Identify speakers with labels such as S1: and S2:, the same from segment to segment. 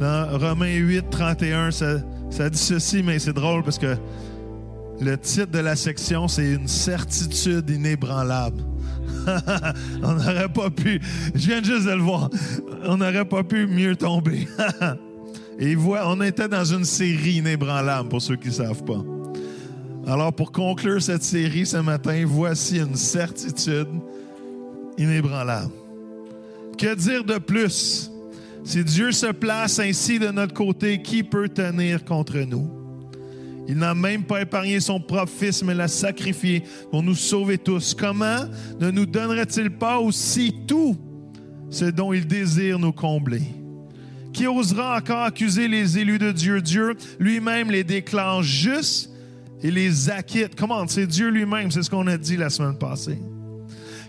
S1: Dans Romains 8, 31, ça, dit ceci, mais c'est drôle parce que le titre de la section, c'est Une certitude inébranlable. on n'aurait pas pu, je viens juste de le voir, on n'aurait pas pu mieux tomber. Et voit, on était dans une série inébranlable, pour ceux qui ne savent pas. Alors, pour conclure cette série ce matin, voici une certitude inébranlable. Que dire de plus? Si Dieu se place ainsi de notre côté, qui peut tenir contre nous? Il n'a même pas épargné son propre Fils, mais l'a sacrifié pour nous sauver tous. Comment ne nous donnerait-il pas aussi tout ce dont il désire nous combler? Qui osera encore accuser les élus de Dieu? Dieu lui-même les déclare justes et les acquitte. Comment? C'est Dieu lui-même, c'est ce qu'on a dit la semaine passée.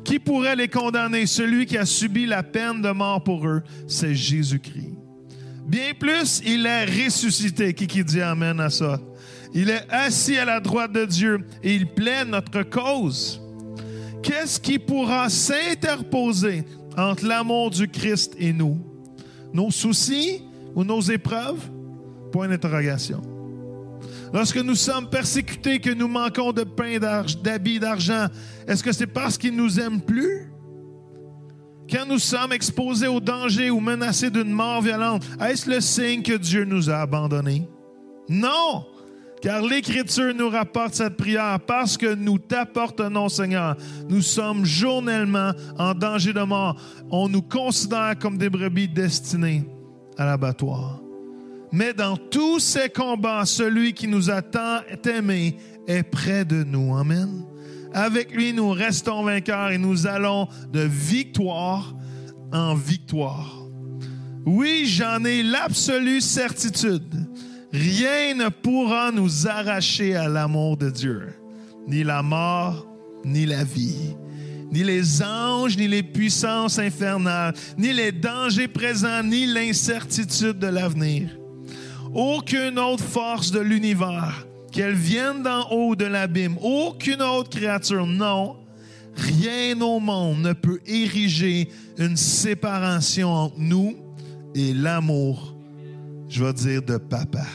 S1: Qui pourrait les condamner? Celui qui a subi la peine de mort pour eux, c'est Jésus-Christ. Bien plus, il est ressuscité. Qui dit Amen à ça? Il est assis à la droite de Dieu et il plaide notre cause. Qu'est-ce qui pourra s'interposer entre l'amour du Christ et nous? Nos soucis ou nos épreuves? Point d'interrogation. Lorsque nous sommes persécutés, que nous manquons de pain, d'habits, d'argent, est-ce que c'est parce qu'il nous aime plus? Quand nous sommes exposés au danger ou menacés d'une mort violente, est-ce le signe que Dieu nous a abandonnés? Non! Car l'Écriture nous rapporte cette prière parce que nous t'appartenons, Seigneur. Nous sommes journellement en danger de mort. On nous considère comme des brebis destinées à l'abattoir. Mais dans tous ces combats, celui qui nous a tant aimés est près de nous. Amen. Avec lui, nous restons vainqueurs et nous allons de victoire en victoire. Oui, j'en ai l'absolue certitude. Rien ne pourra nous arracher à l'amour de Dieu, ni la mort, ni la vie, ni les anges, ni les puissances infernales, ni les dangers présents, ni l'incertitude de l'avenir. Aucune autre force de l'univers, qu'elle vienne d'en haut de l'abîme, aucune autre créature, non, rien au monde ne peut ériger une séparation entre nous et l'amour, je vais dire, de papa,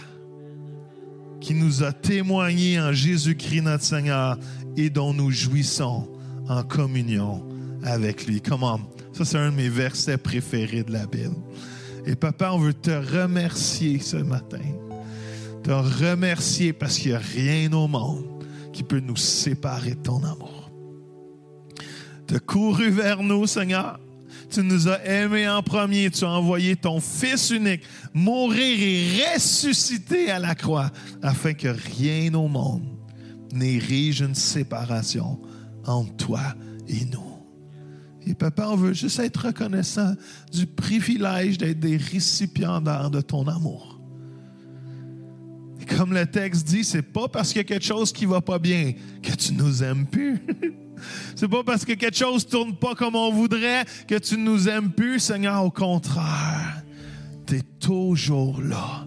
S1: qui nous a témoigné en Jésus-Christ notre Seigneur et dont nous jouissons en communion avec lui. Comment? Ça, c'est un de mes versets préférés de la Bible. Et papa, on veut te remercier ce matin. Te remercier parce qu'il n'y a rien au monde qui peut nous séparer de ton amour. Tu as couru vers nous, Seigneur. Tu nous as aimés en premier. Tu as envoyé ton Fils unique mourir et ressusciter à la croix afin que rien au monde n'érige une séparation entre toi et nous. Et papa, on veut juste être reconnaissant du privilège d'être des récipiendaires de ton amour. Et comme le texte dit, c'est pas parce qu'il y a quelque chose qui va pas bien que tu nous aimes plus. c'est pas parce que quelque chose tourne pas comme on voudrait que tu nous aimes plus, Seigneur. Au contraire, tu es toujours là.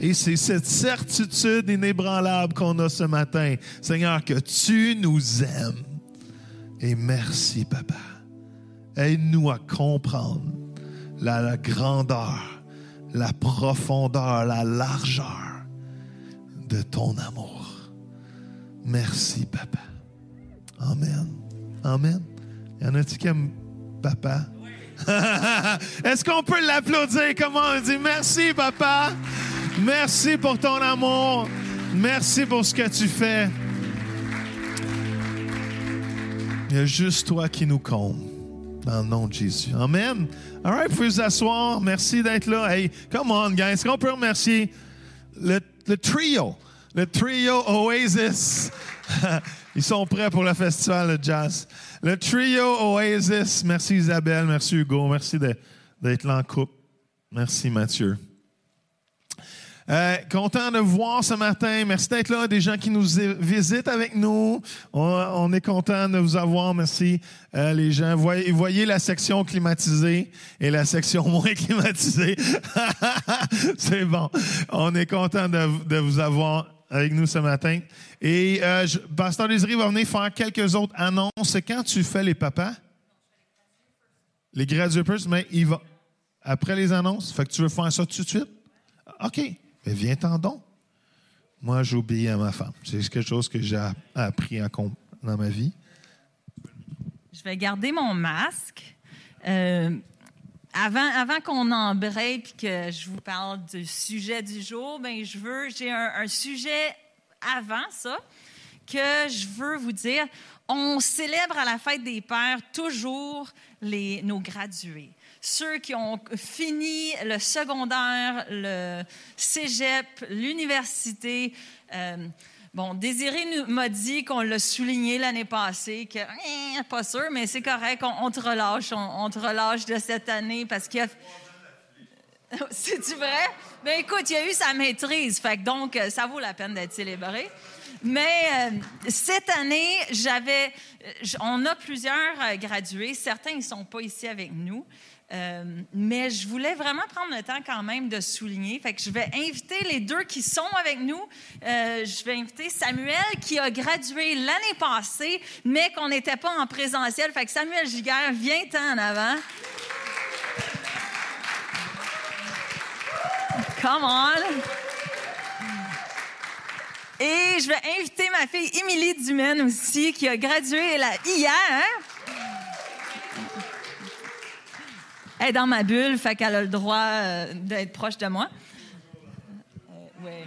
S1: Et c'est cette certitude inébranlable qu'on a ce matin, Seigneur, que tu nous aimes. Et merci, Papa. Aide-nous à comprendre la, grandeur, la profondeur, la largeur de ton amour. Merci, Papa. Amen. Amen. Y en a-tu qui aiment papa? Est-ce qu'on peut l'applaudir? Comment on dit merci, papa? Merci pour ton amour. Merci pour ce que tu fais. Il y a juste toi qui nous comble. Dans le nom de Jésus. Amen. All right, vous pouvez vous asseoir. Merci d'être là. Hey, come on, guys. Est-ce qu'on peut remercier le, trio? Le trio Oasis. Ils sont prêts pour le festival de jazz. Le trio Oasis. Merci Isabelle, merci Hugo, merci d'être là en couple. Merci Mathieu. Euh, content de vous voir ce matin. Merci d'être là. Des gens qui nous visitent avec nous. On, on est content de vous avoir. Merci euh, les gens. Voyez, voyez la section climatisée et la section moins climatisée. C'est bon. On est content de, de vous avoir avec nous ce matin. Et euh, je, Pasteur Désiré va venir faire quelques autres annonces. Quand tu fais les papas? Les graduates, mais il va après les annonces? Fait que tu veux faire ça tout de suite? OK. Mais viens-t'en donc. Moi, j'obéis à ma femme. C'est quelque chose que j'ai appris dans ma vie.
S2: Je vais garder mon masque. Euh, avant qu'on embraye puis que je vous parle du sujet du jour, ben je veux j'ai un, un sujet avant ça que je veux vous dire. On célèbre à la fête des pères toujours les, nos gradués. Ceux qui ont fini le secondaire, le cégep, l'université. Euh, Bon, Désiré m'a dit qu'on l'a souligné l'année passée, que eh, pas sûr, mais c'est correct, on, on te relâche, on, te relâche de cette année parce qu'il y a. C'est-tu vrai? Ben écoute, il a eu sa maîtrise, fait que donc euh, ça vaut la peine d'être célébré. Mais euh, cette année, j'avais, euh, on a plusieurs gradués. Certains ils sont pas ici avec nous, Euh, mais je voulais vraiment prendre le temps quand même de souligner. Fait que je vais inviter les deux qui sont avec nous. Euh, je vais inviter Samuel qui a gradué l'année passée, mais qu'on n'était pas en présentiel. Fait que Samuel Giguère, viens-t'en en avant. Come on! Et je vais inviter ma fille Émilie Dumaine aussi, qui a gradué là, hier. Elle est dans ma bulle, fait qu'elle a le droit euh, d'être proche de moi. Euh.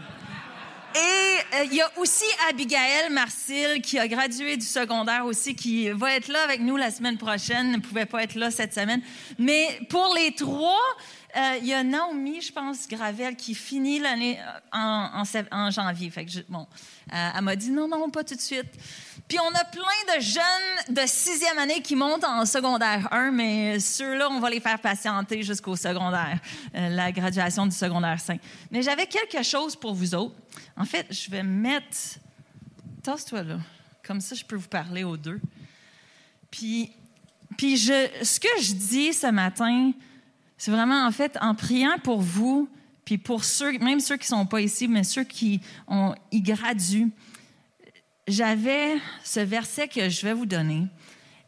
S2: Et euh, il y a aussi Abigail Marcil qui a gradué du secondaire aussi, qui va être là avec nous la semaine prochaine, ne pouvait pas être là cette semaine. Mais pour les trois, euh, il y a Naomi, je pense, Gravel, qui finit l'année euh, en, janvier. Fait que bon, elle m'a dit non, non, pas tout de suite. Puis on a plein de jeunes de sixième année qui montent en secondaire 1, mais ceux-là, on va les faire patienter jusqu'au secondaire, la graduation du secondaire 5. Mais j'avais quelque chose pour vous autres. En fait, je vais mettre... Tasse-toi là. Comme ça, je peux vous parler aux deux. Puis, puis je, ce que je dis ce matin, c'est vraiment, en fait, en priant pour vous, puis pour ceux, même ceux qui sont pas ici, mais ceux qui ont, y graduent, j'avais ce verset que je vais vous donner.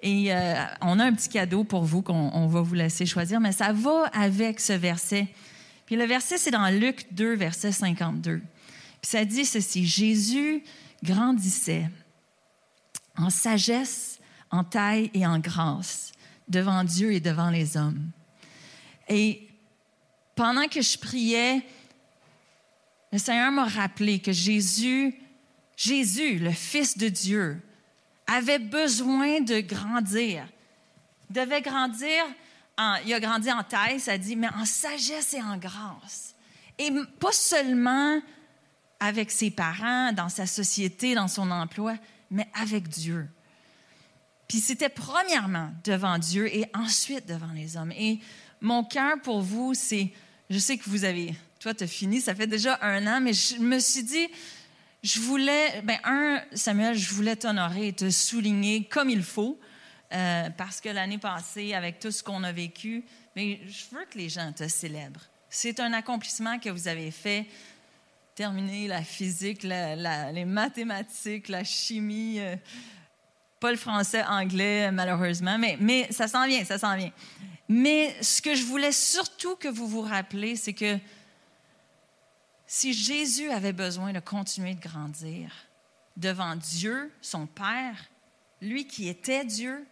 S2: Et euh, on a un petit cadeau pour vous qu'on on va vous laisser choisir, mais ça va avec ce verset. Puis le verset, c'est dans Luc 2, verset 52. Puis ça dit ceci, Jésus grandissait en sagesse, en taille et en grâce devant Dieu et devant les hommes. Et pendant que je priais, le Seigneur m'a rappelé que Jésus, Jésus, le Fils de Dieu, avait besoin de grandir. Il devait grandir, il a grandi en taille, ça dit, mais en sagesse et en grâce. Et pas seulement avec ses parents, dans sa société, dans son emploi, mais avec Dieu. Puis c'était premièrement devant Dieu et ensuite devant les hommes. Et mon cœur pour vous, c'est, je sais que vous avez, toi, tu as fini, ça fait déjà un an, mais je me suis dit, je voulais, ben un, Samuel, je voulais t'honorer et te souligner comme il faut, euh, parce que l'année passée, avec tout ce qu'on a vécu, mais je veux que les gens te célèbrent. C'est un accomplissement que vous avez fait terminer la physique, les mathématiques, la chimie, euh, pas le français, anglais, malheureusement, mais, mais ça s'en vient, ça s'en vient. Mais ce que je voulais surtout que vous vous rappelez, c'est que si Jésus avait besoin de continuer de grandir devant Dieu, son Père, lui qui était Dieu,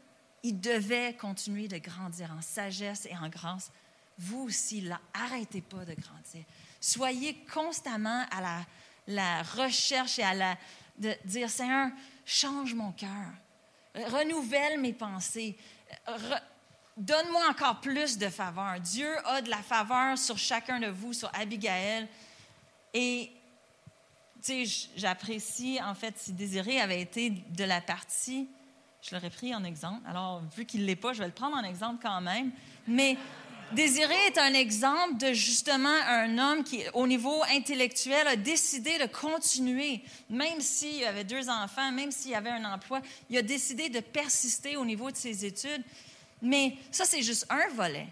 S2: il devait continuer de grandir en sagesse et en grâce. Vous aussi, là, arrêtez pas de grandir. Soyez constamment à la, recherche et à la, de dire, Seigneur, change mon cœur, renouvelle mes pensées, donne-moi encore plus de faveur. Dieu a de la faveur sur chacun de vous, sur Abigail. Et tu sais, j'apprécie, en fait, si Désiré avait été de la partie, je l'aurais pris en exemple. Alors, vu qu'il ne l'est pas, je vais le prendre en exemple quand même. Mais Désiré est un exemple de justement un homme qui, au niveau intellectuel, a décidé de continuer, même s'il avait deux enfants, même s'il avait un emploi, il a décidé de persister au niveau de ses études. Mais ça, c'est juste un volet.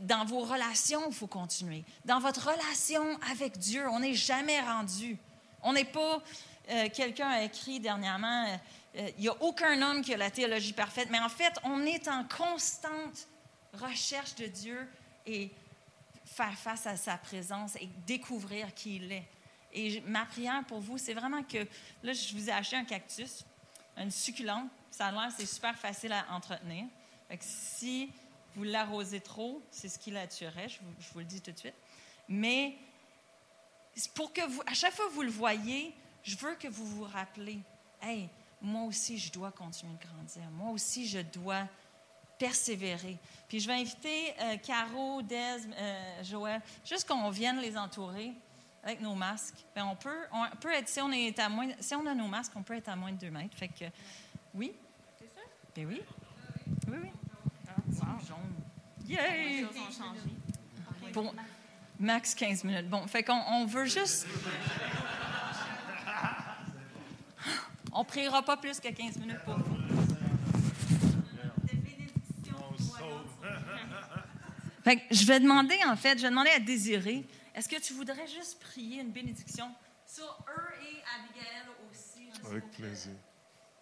S2: Dans vos relations, il faut continuer. Dans votre relation avec Dieu, on n'est jamais rendu. On n'est pas. euh, Quelqu'un a écrit dernièrement euh, euh, il n'y a aucun homme qui a la théologie parfaite, mais en fait, on est en constante recherche de Dieu et faire face à sa présence et découvrir qui il est. Et ma prière pour vous, c'est vraiment que là, je vous ai acheté un cactus, une succulente. Ça a l'air, c'est super facile à entretenir. Si vous l'arrosez trop, c'est ce qui la tuerait, je vous, je vous le dis tout de suite. Mais pour que vous, à chaque fois que vous le voyez, je veux que vous vous rappelez, hey, moi aussi, je dois continuer de grandir. Moi aussi, je dois persévérer. Puis je vais inviter euh, Caro, Des, euh, Joël, juste qu'on vienne les entourer avec nos masques. Ben, on, peut, on peut être, si on, est à moins, si on a nos masques, on peut être à moins de 2 mètres. Fait que, oui? Ben oui. Oui, oui. Wow. jaune. Yay! Pour max 15 minutes. Bon, fait qu'on on veut juste. On priera pas plus que 15 minutes pour vous. Fait que je vais demander, en fait, je vais demander à Désiré, est-ce que tu voudrais juste prier une bénédiction sur eux et Abigail aussi?
S3: Avec plaisir.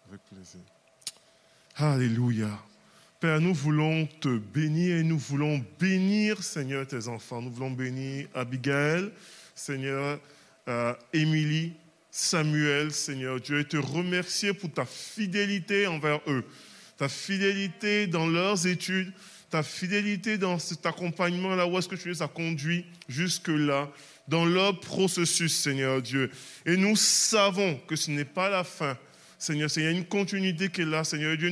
S3: Avec plaisir. Alléluia. Père, nous voulons te bénir et nous voulons bénir, Seigneur, tes enfants. Nous voulons bénir Abigail, Seigneur, euh, Émilie, Samuel, Seigneur Dieu, et te remercier pour ta fidélité envers eux, ta fidélité dans leurs études, ta fidélité dans cet accompagnement là où est-ce que tu les as conduits jusque-là, dans leur processus, Seigneur Dieu. Et nous savons que ce n'est pas la fin. Seigneur, il y a une continuité qui est là, Seigneur Dieu.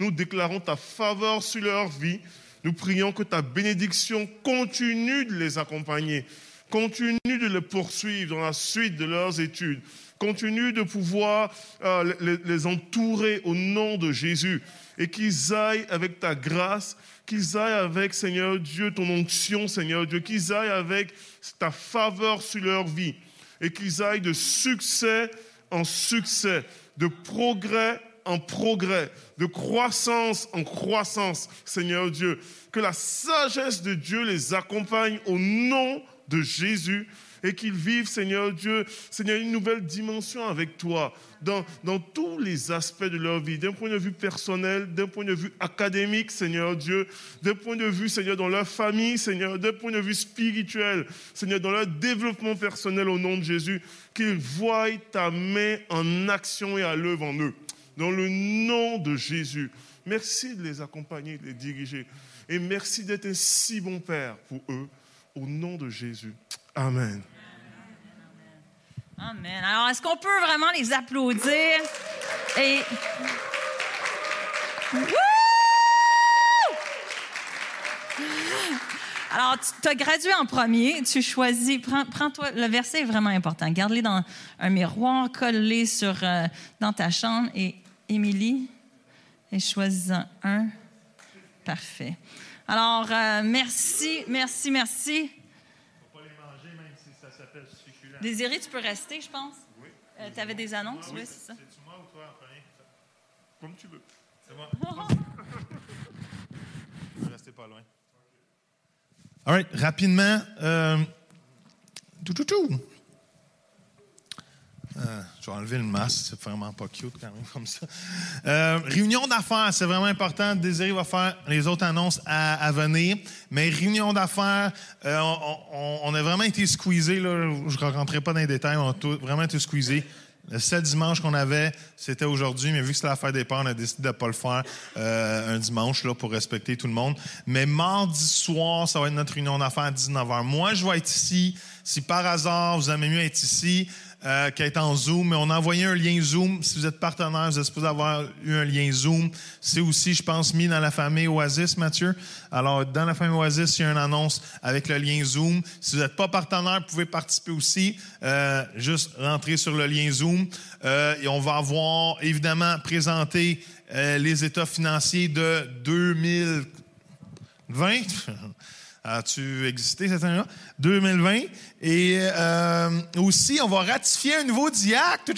S3: Nous, déclarons ta faveur sur leur vie. Nous prions que ta bénédiction continue de les accompagner, continue de les poursuivre dans la suite de leurs études, continue de pouvoir euh, les entourer au nom de Jésus et qu'ils aillent avec ta grâce, qu'ils aillent avec, Seigneur Dieu, ton onction, Seigneur Dieu, qu'ils aillent avec ta faveur sur leur vie et qu'ils aillent de succès en succès, de progrès en progrès, de croissance en croissance, Seigneur Dieu. Que la sagesse de Dieu les accompagne au nom de Jésus et qu'ils vivent, Seigneur Dieu, Seigneur, une nouvelle dimension avec toi dans, dans tous les aspects de leur vie, d'un point de vue personnel, d'un point de vue académique, Seigneur Dieu, d'un point de vue, Seigneur, dans leur famille, Seigneur, d'un point de vue spirituel, Seigneur, dans leur développement personnel au nom de Jésus, qu'ils voient ta main en action et à l'œuvre en eux. Dans le nom de Jésus. Merci de les accompagner, de les diriger. Et merci d'être un si bon Père pour eux. Au nom de Jésus. Amen.
S2: Amen. Alors, est-ce qu'on peut vraiment les applaudir? Et. Alors, tu as gradué en premier, tu choisis, prends, prends-toi, le verset est vraiment important. Garde-les dans un miroir, colle-les sur, euh, dans ta chambre. Et Émilie, et choisis-en un. Parfait. Alors, euh, merci, merci, merci.
S1: Faut pas les manger, même si ça s'appelle succulent.
S2: Désiré, tu peux rester, je pense? Oui. tu avais des annonces? oui, c'est ça.
S1: C'est-tu moi ou toi en premier?
S3: Comme tu veux.
S1: C'est moi. Je vais rester pas loin. All right, rapidement. Euh, tout, tout, tout. Euh, je vais enlever le masque, c'est vraiment pas cute quand même comme ça. Euh, réunion d'affaires, c'est vraiment important. Désiré va faire les autres annonces à, venir. Mais réunion d'affaires, euh, on, a vraiment été squeezés. Là. Je ne rentrerai pas dans les détails, on a tout- vraiment été squeezés. Le seul dimanche qu'on avait, c'était aujourd'hui, mais vu que c'est la fête des pères, on a décidé de ne pas le faire un dimanche là, pour respecter tout le monde. Mais mardi soir, ça va être notre réunion d'affaires à 19h. Moi, je vais être ici. Si par hasard, vous aimez mieux être ici, euh, qu'être en Zoom, on a envoyé un lien Zoom. Si vous êtes partenaire, vous êtes supposé avoir eu un lien Zoom. C'est aussi, je pense, mis dans la famille Oasis, Mathieu. Alors, dans la famille Oasis, il y a une annonce avec le lien Zoom. Si vous n'êtes pas partenaire, vous pouvez participer aussi. Euh, juste rentrer sur le lien Zoom. Euh, et on va avoir, évidemment, présenté les états financiers de 2020. As-tu existé cette année-là? 2020. Et euh, aussi, on va ratifier un nouveau diacre.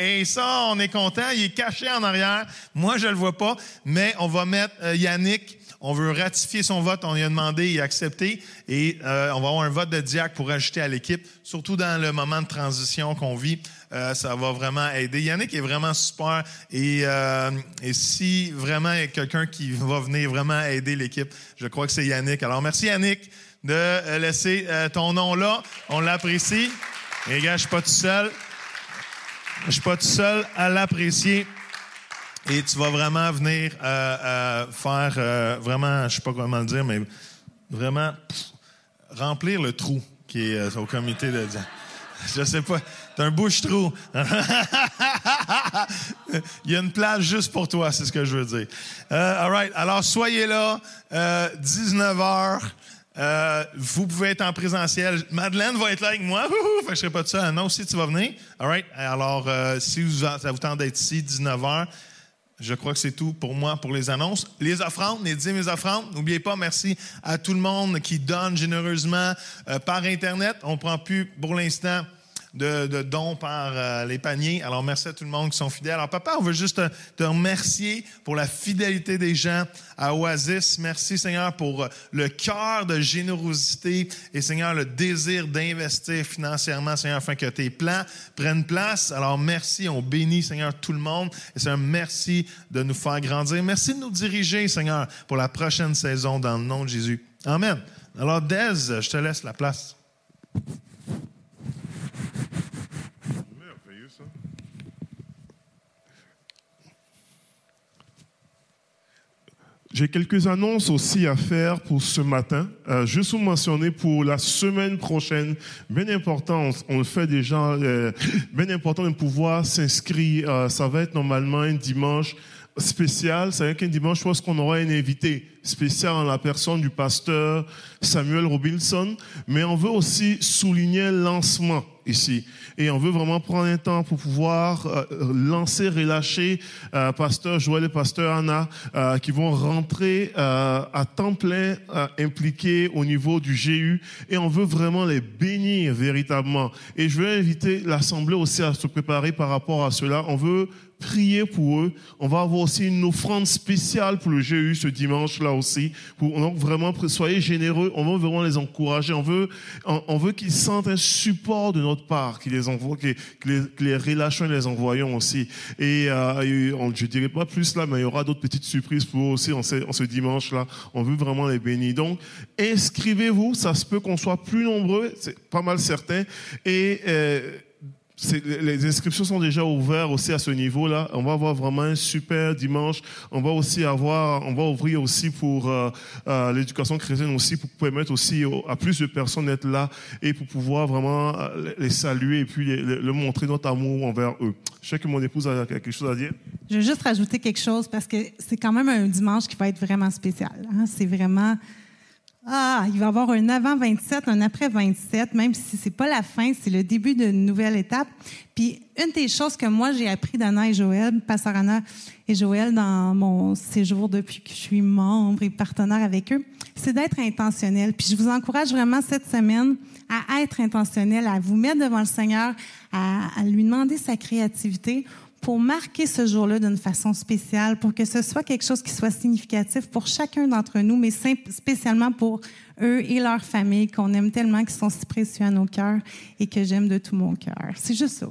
S1: Et ça, on est content. Il est caché en arrière. Moi, je le vois pas. Mais on va mettre euh, Yannick. On veut ratifier son vote. On lui a demandé, il a accepté. Et euh, on va avoir un vote de diacre pour ajouter à l'équipe, surtout dans le moment de transition qu'on vit. Euh, ça va vraiment aider. Yannick est vraiment super. Et, euh, et si vraiment il y a quelqu'un qui va venir vraiment aider l'équipe, je crois que c'est Yannick. Alors merci Yannick de euh, laisser ton nom là. On l'apprécie. Et gars, je suis pas tout seul. Je suis pas tout seul à l'apprécier. Et tu vas vraiment venir faire vraiment, je sais pas comment le dire, mais vraiment remplir le trou qui est au comité de je sais pas. T'as un bouche-trou. Il y a une place juste pour toi, c'est ce que je veux dire. Euh, all right. Alors, soyez là. Euh, 19h. Euh, vous pouvez être en présentiel. Madeleine va être là avec moi. Wouhou! Fait je serai pas de ça. Non, aussi, tu vas venir. All right. Alors, euh, si ça vous tente d'être ici, 19h, je crois que c'est tout pour moi pour les annonces. Les offrandes, les dîmes, les offrandes. N'oubliez pas, merci à tout le monde qui donne généreusement euh, par Internet. On prend plus pour l'instant de, dons par euh, les paniers. Alors, merci à tout le monde qui sont fidèles. Alors, papa, on veut juste te, remercier pour la fidélité des gens à Oasis. Merci, Seigneur, pour euh, le cœur de générosité et, Seigneur, le désir d'investir financièrement, Seigneur, afin que tes plans prennent place. Alors, merci. On bénit, Seigneur, tout le monde. Et un merci de nous faire grandir. Merci de nous diriger, Seigneur, pour la prochaine saison dans le nom de Jésus. Amen. Alors, Dez, je te laisse la place.
S3: Merveilleux, ça. J'ai quelques annonces aussi à faire pour ce matin. Euh, juste vous mentionner pour la semaine prochaine, bien important, on, le fait déjà, euh, bien important de pouvoir s'inscrire. Euh, ça va être normalement un dimanche spécial. C'est qu'un dimanche, je pense qu'on aura un invité spécial en la personne du pasteur Samuel Robinson. Mais on veut aussi souligner le lancement ici. Et on veut vraiment prendre un temps pour pouvoir euh, lancer, relâcher euh, pasteur Joël et pasteur Anna euh, qui vont rentrer euh, à temps plein euh, impliqués au niveau du GU. Et on veut vraiment les bénir véritablement. Et je veux inviter l'Assemblée aussi à se préparer par rapport à cela. On veut prier pour eux. On va avoir aussi une offrande spéciale pour le GU ce dimanche-là aussi. Donc vraiment, soyez généreux. On veut vraiment les encourager. On veut, on, veut qu'ils sentent un support de notre part, qu'ils les envoient, que, les, que les envoyons aussi. Et, euh, je dirais pas plus là, mais il y aura d'autres petites surprises pour eux aussi en ce, en ce dimanche-là. On veut vraiment les bénir. Donc, inscrivez-vous. Ça se peut qu'on soit plus nombreux. C'est pas mal certain. Et, euh, les inscriptions sont déjà ouvertes aussi à ce niveau-là. On va avoir vraiment un super dimanche. On va aussi avoir, on va ouvrir aussi pour euh, euh, l'éducation chrétienne aussi pour permettre aussi au- à plus de personnes d'être là et pour pouvoir vraiment euh, les saluer et puis les, les- leur montrer notre amour envers eux. Je sais que mon épouse a quelque chose à dire.
S4: Je veux juste rajouter quelque chose parce que c'est quand même un dimanche qui va être vraiment spécial. hein. C'est vraiment. Ah, il va y avoir un avant 27, un après 27, même si c'est pas la fin, c'est le début d'une nouvelle étape. Puis une des choses que moi j'ai appris d'Anna et Joël, Pasteur Anna et Joël dans mon séjour depuis que je suis membre et partenaire avec eux, c'est d'être intentionnel. Puis je vous encourage vraiment cette semaine à être intentionnel, à vous mettre devant le Seigneur, à, à lui demander sa créativité pour marquer ce jour-là d'une façon spéciale, pour que ce soit quelque chose qui soit significatif pour chacun d'entre nous, mais spécialement pour eux et leur famille qu'on aime tellement, qui sont si précieux à nos cœurs et que j'aime de tout mon cœur. C'est juste ça.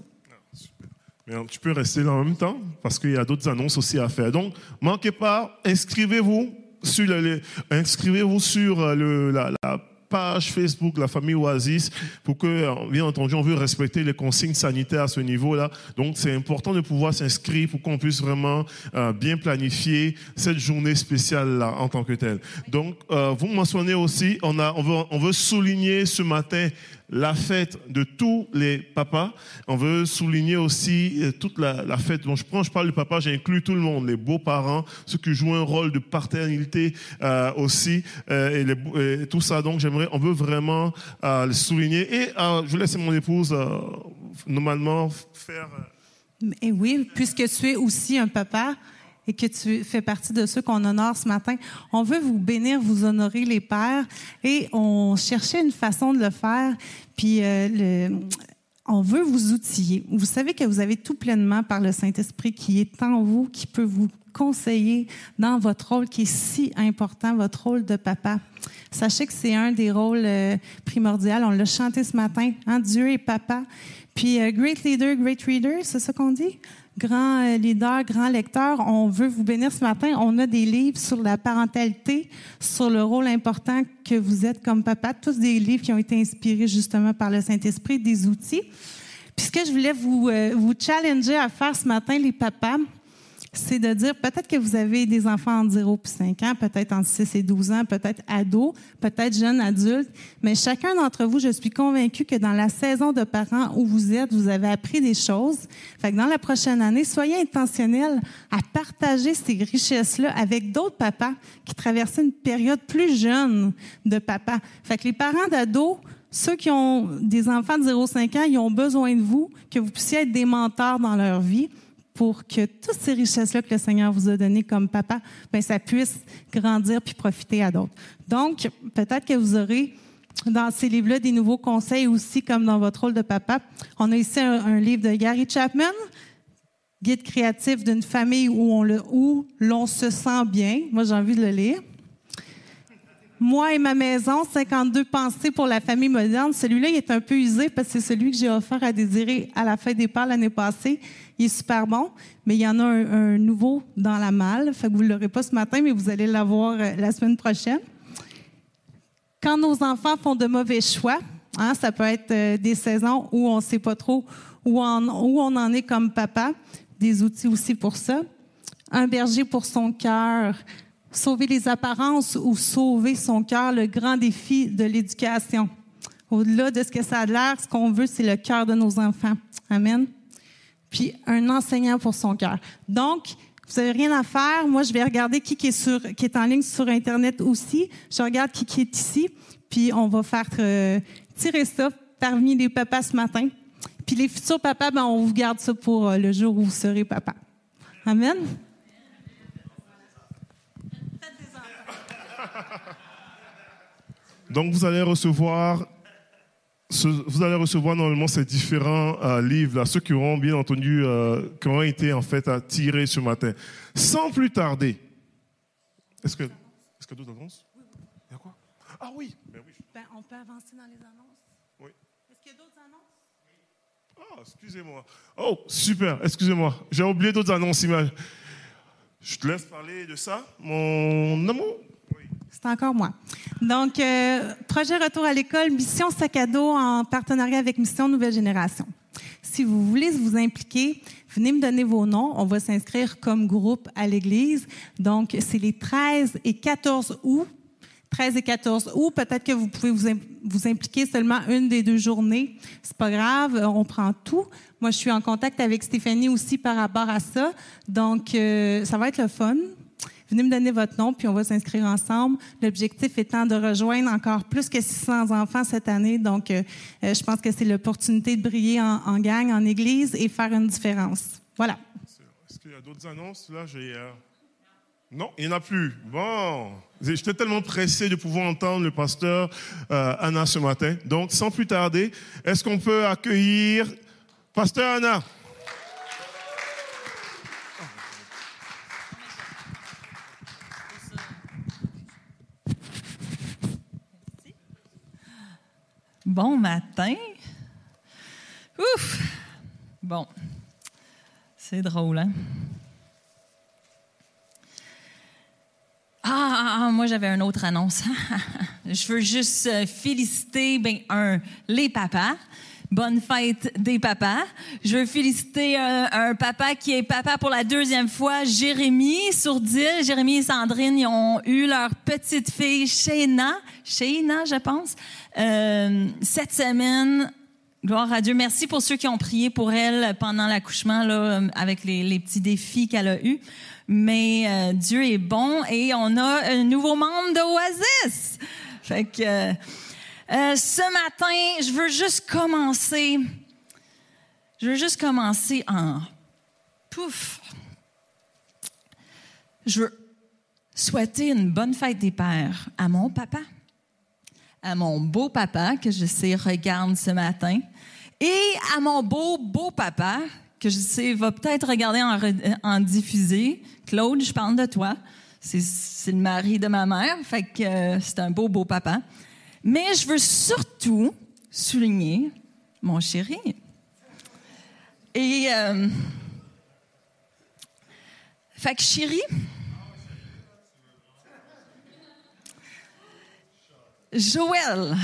S3: Mais tu peux rester là en même temps parce qu'il y a d'autres annonces aussi à faire. Donc, manquez pas, inscrivez-vous sur le, le- inscrivez-vous sur euh, le, la, la page Facebook La Famille Oasis pour que, euh, bien entendu, on veut respecter les consignes sanitaires à ce niveau-là. Donc, c'est important de pouvoir s'inscrire pour qu'on puisse vraiment euh, bien planifier cette journée spéciale-là en tant que telle. Donc, euh, vous mentionnez aussi, on, a, on, veut, on veut souligner ce matin la fête de tous les papas. On veut souligner aussi euh, toute la, fête. Bon, je parle de papa, j'inclus tout le monde, les beaux-parents, ceux qui jouent un rôle de paternité euh, aussi, euh, et, tout ça. Donc, j'aimerais, on veut vraiment le souligner. Et je laisse mon épouse normalement faire.
S4: Et oui, puisque tu es aussi un papa et que tu fais partie de ceux qu'on honore ce matin, on veut vous bénir, vous honorer les pères et on cherchait une façon de le faire. Puis euh, on veut vous outiller. Vous savez que vous avez tout pleinement par le Saint-Esprit qui est en vous, qui peut vous conseiller dans votre rôle qui est si important, votre rôle de papa. Sachez que c'est un des rôles euh, primordiaux. On l'a chanté ce matin. Hein? Dieu est papa. Puis, euh, great leader, great reader, c'est ça qu'on dit? Grand euh, leader, grand lecteur, on veut vous bénir ce matin. On a des livres sur la parentalité, sur le rôle important que vous êtes comme papa. Tous des livres qui ont été inspirés justement par le Saint-Esprit, des outils. Puis ce que je voulais vous, euh, vous challenger à faire ce matin, les papas, c'est de dire peut-être que vous avez des enfants entre 0 et 5 ans, peut-être entre 6 et 12 ans, peut-être ados, peut-être jeunes adultes, mais chacun d'entre vous, je suis convaincue que dans la saison de parents où vous êtes, vous avez appris des choses. Fait que dans la prochaine année, soyez intentionnels à partager ces richesses-là avec d'autres papas qui traversaient une période plus jeune de papa. Fait que les parents d'ados, ceux qui ont des enfants de 0-5 ans, ils ont besoin de vous, que vous puissiez être des mentors dans leur vie pour que toutes ces richesses-là que le Seigneur vous a données comme papa, ben, ça puisse grandir puis profiter à d'autres. Donc, peut-être que vous aurez dans ces livres-là des nouveaux conseils aussi, comme dans votre rôle de papa. On a ici un, livre de Gary Chapman, Guide créatif d'une famille où on le, où l'on se sent bien. Moi, j'ai envie de le lire. Moi et ma maison, 52 pensées pour la famille moderne. Celui-là, il est un peu usé parce que c'est celui que j'ai offert à Désiré à la fête des pères l'année passée. Il est super bon, mais il y en a un, nouveau dans la malle. Fait que vous ne l'aurez pas ce matin, mais vous allez l'avoir euh, la semaine prochaine. Quand nos enfants font de mauvais choix, hein, ça peut être euh, des saisons où on ne sait pas trop où on en est comme papa, des outils aussi pour ça. Un berger pour son cœur, sauver les apparences ou sauver son cœur, le grand défi de l'éducation. Au-delà de ce que ça a l'air, ce qu'on veut, c'est le cœur de nos enfants. Amen. Puis un enseignant pour son cœur. Donc, vous n'avez rien à faire. Moi, je vais regarder qui, est, en ligne sur Internet aussi. Je regarde qui, qui est ici. Puis on va faire euh, tirer ça parmi les papas ce matin. Puis les futurs papas, ben, on vous garde ça pour euh, le jour où vous serez papa. Amen.
S3: Donc, vous allez recevoir, ce- vous allez recevoir normalement ces différents euh, livres là, ceux qui auront bien entendu, euh, qui auront été en fait tirés ce matin. Sans plus tarder, est-ce que, est-ce que d'autres annonces? Il y a quoi? Ah oui, ben oui.
S4: Ben, on peut avancer dans les annonces?
S3: Oui.
S4: Est-ce qu'il y a d'autres annonces?
S3: Ah, excusez-moi. Oh, super, excusez-moi. J'ai oublié d'autres annonces. Je te laisse parler de ça, mon amour.
S4: C'est encore moi. Donc, euh, projet Retour à l'école, mission sac à dos en partenariat avec Mission Nouvelle Génération. Si vous voulez vous impliquer, venez me donner vos noms. On va s'inscrire comme groupe à l'église. Donc, c'est les 13 et 14 août. 13 et 14 août, peut-être que vous pouvez vous impliquer seulement une des deux journées. C'est pas grave, euh, on prend tout. Moi, je suis en contact avec Stéphanie aussi par rapport à ça. Donc, euh, ça va être le fun. Venez me donner votre nom, puis on va s'inscrire ensemble. L'objectif étant de rejoindre encore plus que 600 enfants cette année. Donc, euh, euh, je pense que c'est l'opportunité de briller en, gang, en église et faire une différence. Voilà.
S3: Est-ce qu'il y a d'autres annonces? Là, j'ai. euh, Non, il n'y en a plus. Bon. J'étais tellement pressé de pouvoir entendre le pasteur Anna ce matin. Donc, sans plus tarder, est-ce qu'on peut accueillir Pasteur Anna?
S2: Bon matin. Ouf! Bon. C'est drôle, hein? Ah, moi, j'avais une autre annonce. Je veux juste euh, féliciter, ben, un, les papas. Bonne fête des papas. Je veux féliciter un, un papa qui est papa pour la deuxième fois, Jérémy Sourdil. Jérémy et Sandrine, ils ont eu leur petite fille, Shayna, Shayna, je pense, euh, cette semaine. Gloire à Dieu. Merci pour ceux qui ont prié pour elle pendant l'accouchement, là, avec les, les petits défis qu'elle a eus. Mais euh, Dieu est bon et on a un nouveau membre de Oasis. Fait que euh, euh, ce matin, je veux juste commencer. Je veux juste commencer en pouf. Je veux souhaiter une bonne fête des pères à mon papa, à mon beau papa que je sais regarde ce matin, et à mon beau beau papa que je sais va peut-être regarder en, en diffusé. Claude, je parle de toi. C'est, c'est le mari de ma mère, fait que euh, c'est un beau beau papa. Mais je veux surtout souligner mon chéri. Et euh, fait chéri, Joël.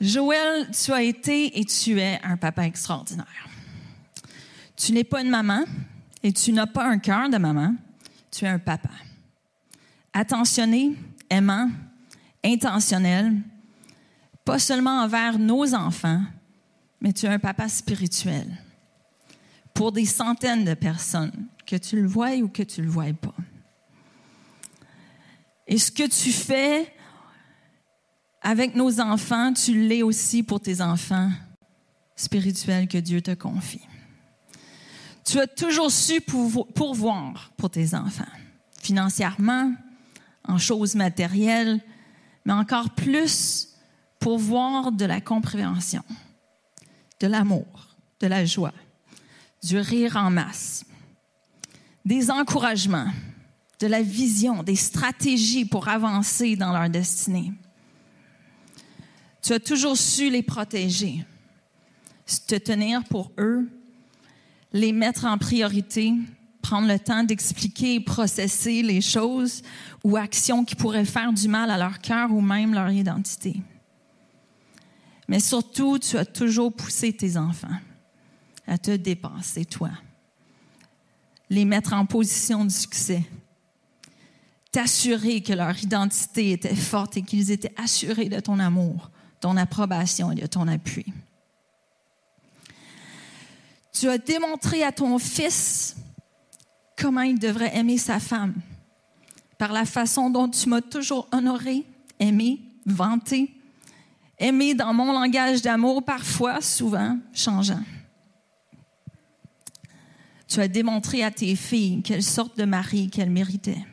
S2: Joël, tu as été et tu es un papa extraordinaire. Tu n'es pas une maman et tu n'as pas un cœur de maman, tu es un papa. Attentionné, aimant, intentionnel, pas seulement envers nos enfants, mais tu es un papa spirituel pour des centaines de personnes, que tu le vois ou que tu le vois pas. Et ce que tu fais avec nos enfants, tu l'es aussi pour tes enfants spirituels que Dieu te confie. Tu as toujours su pourvo- pourvoir pour tes enfants, financièrement, en choses matérielles, mais encore plus pourvoir de la compréhension, de l'amour, de la joie, du rire en masse, des encouragements, de la vision, des stratégies pour avancer dans leur destinée. Tu as toujours su les protéger, te tenir pour eux, les mettre en priorité, prendre le temps d'expliquer et processer les choses ou actions qui pourraient faire du mal à leur cœur ou même leur identité. Mais surtout, tu as toujours poussé tes enfants à te dépasser, toi. Les mettre en position de succès. T'assurer que leur identité était forte et qu'ils étaient assurés de ton amour, ton approbation et de ton appui. Tu as démontré à ton fils comment il devrait aimer sa femme par la façon dont tu m'as toujours honoré, aimé, vanté, aimé dans mon langage d'amour, parfois, souvent, changeant. Tu as démontré à tes filles quelle sorte de mari qu'elles méritaient.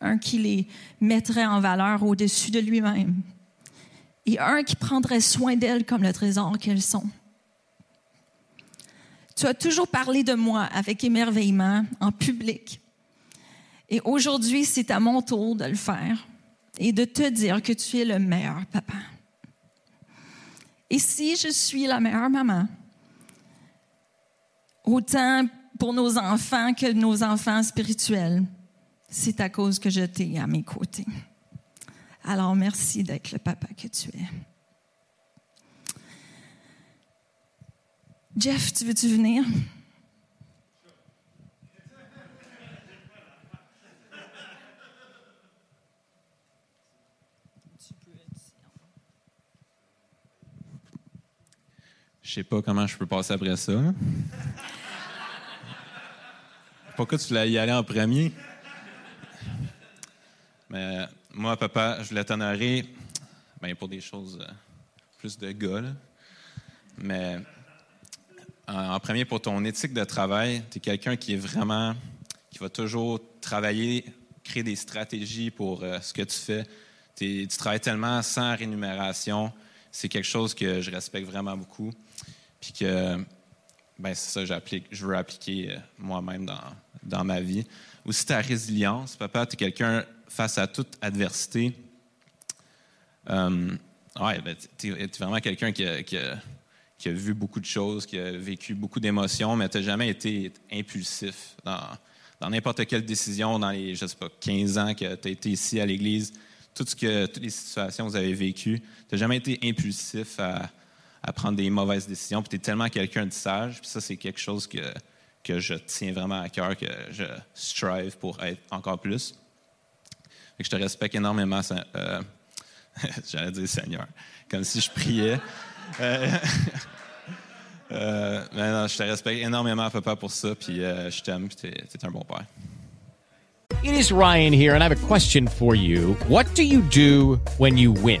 S2: Un qui les mettrait en valeur au-dessus de lui-même. Et un qui prendrait soin d'elles comme le trésor qu'elles sont. Tu as toujours parlé de moi avec émerveillement en public. Et aujourd'hui, c'est à mon tour de le faire et de te dire que tu es le meilleur papa. Et si je suis la meilleure maman, autant pour nos enfants que nos enfants spirituels, c'est à cause que je t'ai à mes côtés. Alors merci d'être le papa que tu es. Jeff, tu veux-tu venir?
S5: Je sais pas comment je peux passer après ça. Pourquoi tu voulais y aller en premier? Mais moi, papa, je voulais t'honorer ben, pour des choses euh, plus de gars. Mais en, premier, pour ton éthique de travail, tu es quelqu'un qui est vraiment, qui va toujours travailler, créer des stratégies pour euh, ce que tu fais. Tu travailles tellement sans rémunération. C'est quelque chose que je respecte vraiment beaucoup. Puis que, ben, c'est ça que j'applique, je veux appliquer euh, moi-même dans, ma vie. Aussi, ta résilience. Papa, tu es quelqu'un face à toute adversité. Euh, ouais, ben, tu es, vraiment quelqu'un qui qui a vu beaucoup de choses, qui a vécu beaucoup d'émotions, mais tu n'as jamais été impulsif dans, n'importe quelle décision, dans les, je sais pas, 15 ans que tu as été ici à l'Église, toutes les situations que vous avez vécues, tu n'as jamais été impulsif à, prendre des mauvaises décisions. Tu es tellement quelqu'un de sage. Puis ça, c'est quelque chose que, que je tiens vraiment à cœur, que je strive pour être encore plus. Que je te respecte énormément, euh, j'allais dire Seigneur, comme si je priais. Euh, euh, non, je te respecte énormément, papa, pour ça. Puis euh, je t'aime, puis t'es, t'es un bon père.
S6: It is Ryan here, and I have a question for you. What do you do when you win?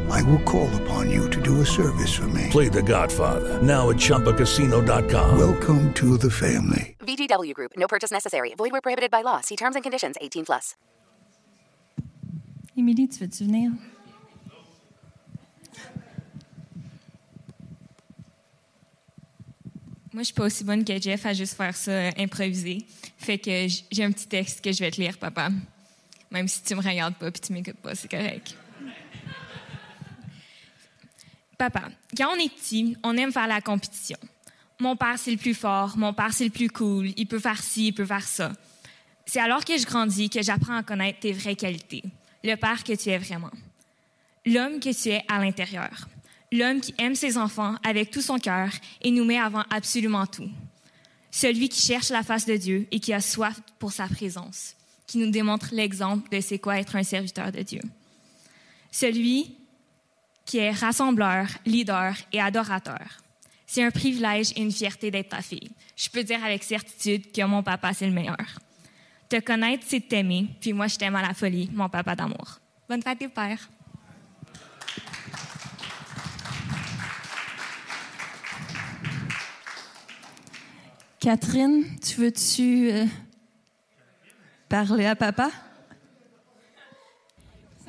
S7: I will call upon you to do a service for me.
S8: Play The Godfather now at ChumbaCasino.com.
S7: Welcome to the family.
S9: VGW Group. No purchase necessary. Void where prohibited by law. See terms and conditions. 18 plus.
S2: Émilie, tu veux-tu venir? Moi, je suis pas aussi bonne que Jeff à juste faire ça euh, improvisé. Fait que j'ai un petit texte que je vais te lire, papa. Même si tu me regardes pas puis tu m'écoutes pas, c'est correct. Papa, quand on est petit, on aime faire la compétition. Mon père, c'est le plus fort. Mon père, c'est le plus cool. Il peut faire ci, il peut faire ça. C'est alors que je grandis que j'apprends à connaître tes vraies qualités. Le père que tu es vraiment. L'homme que tu es à l'intérieur. L'homme qui aime ses enfants avec tout son cœur et nous met avant absolument tout. Celui qui cherche la face de Dieu et qui a soif pour sa présence, qui nous démontre l'exemple de c'est quoi être un serviteur de Dieu. Celui qui est rassembleur, leader et adorateur. C'est un privilège et une fierté d'être ta fille. Je peux dire avec certitude que mon papa, c'est le meilleur. Te connaître, c'est t'aimer, puis moi, je t'aime à la folie, mon papa d'amour. Bonne fête des pères. Catherine, tu veux-tu euh, parler à papa?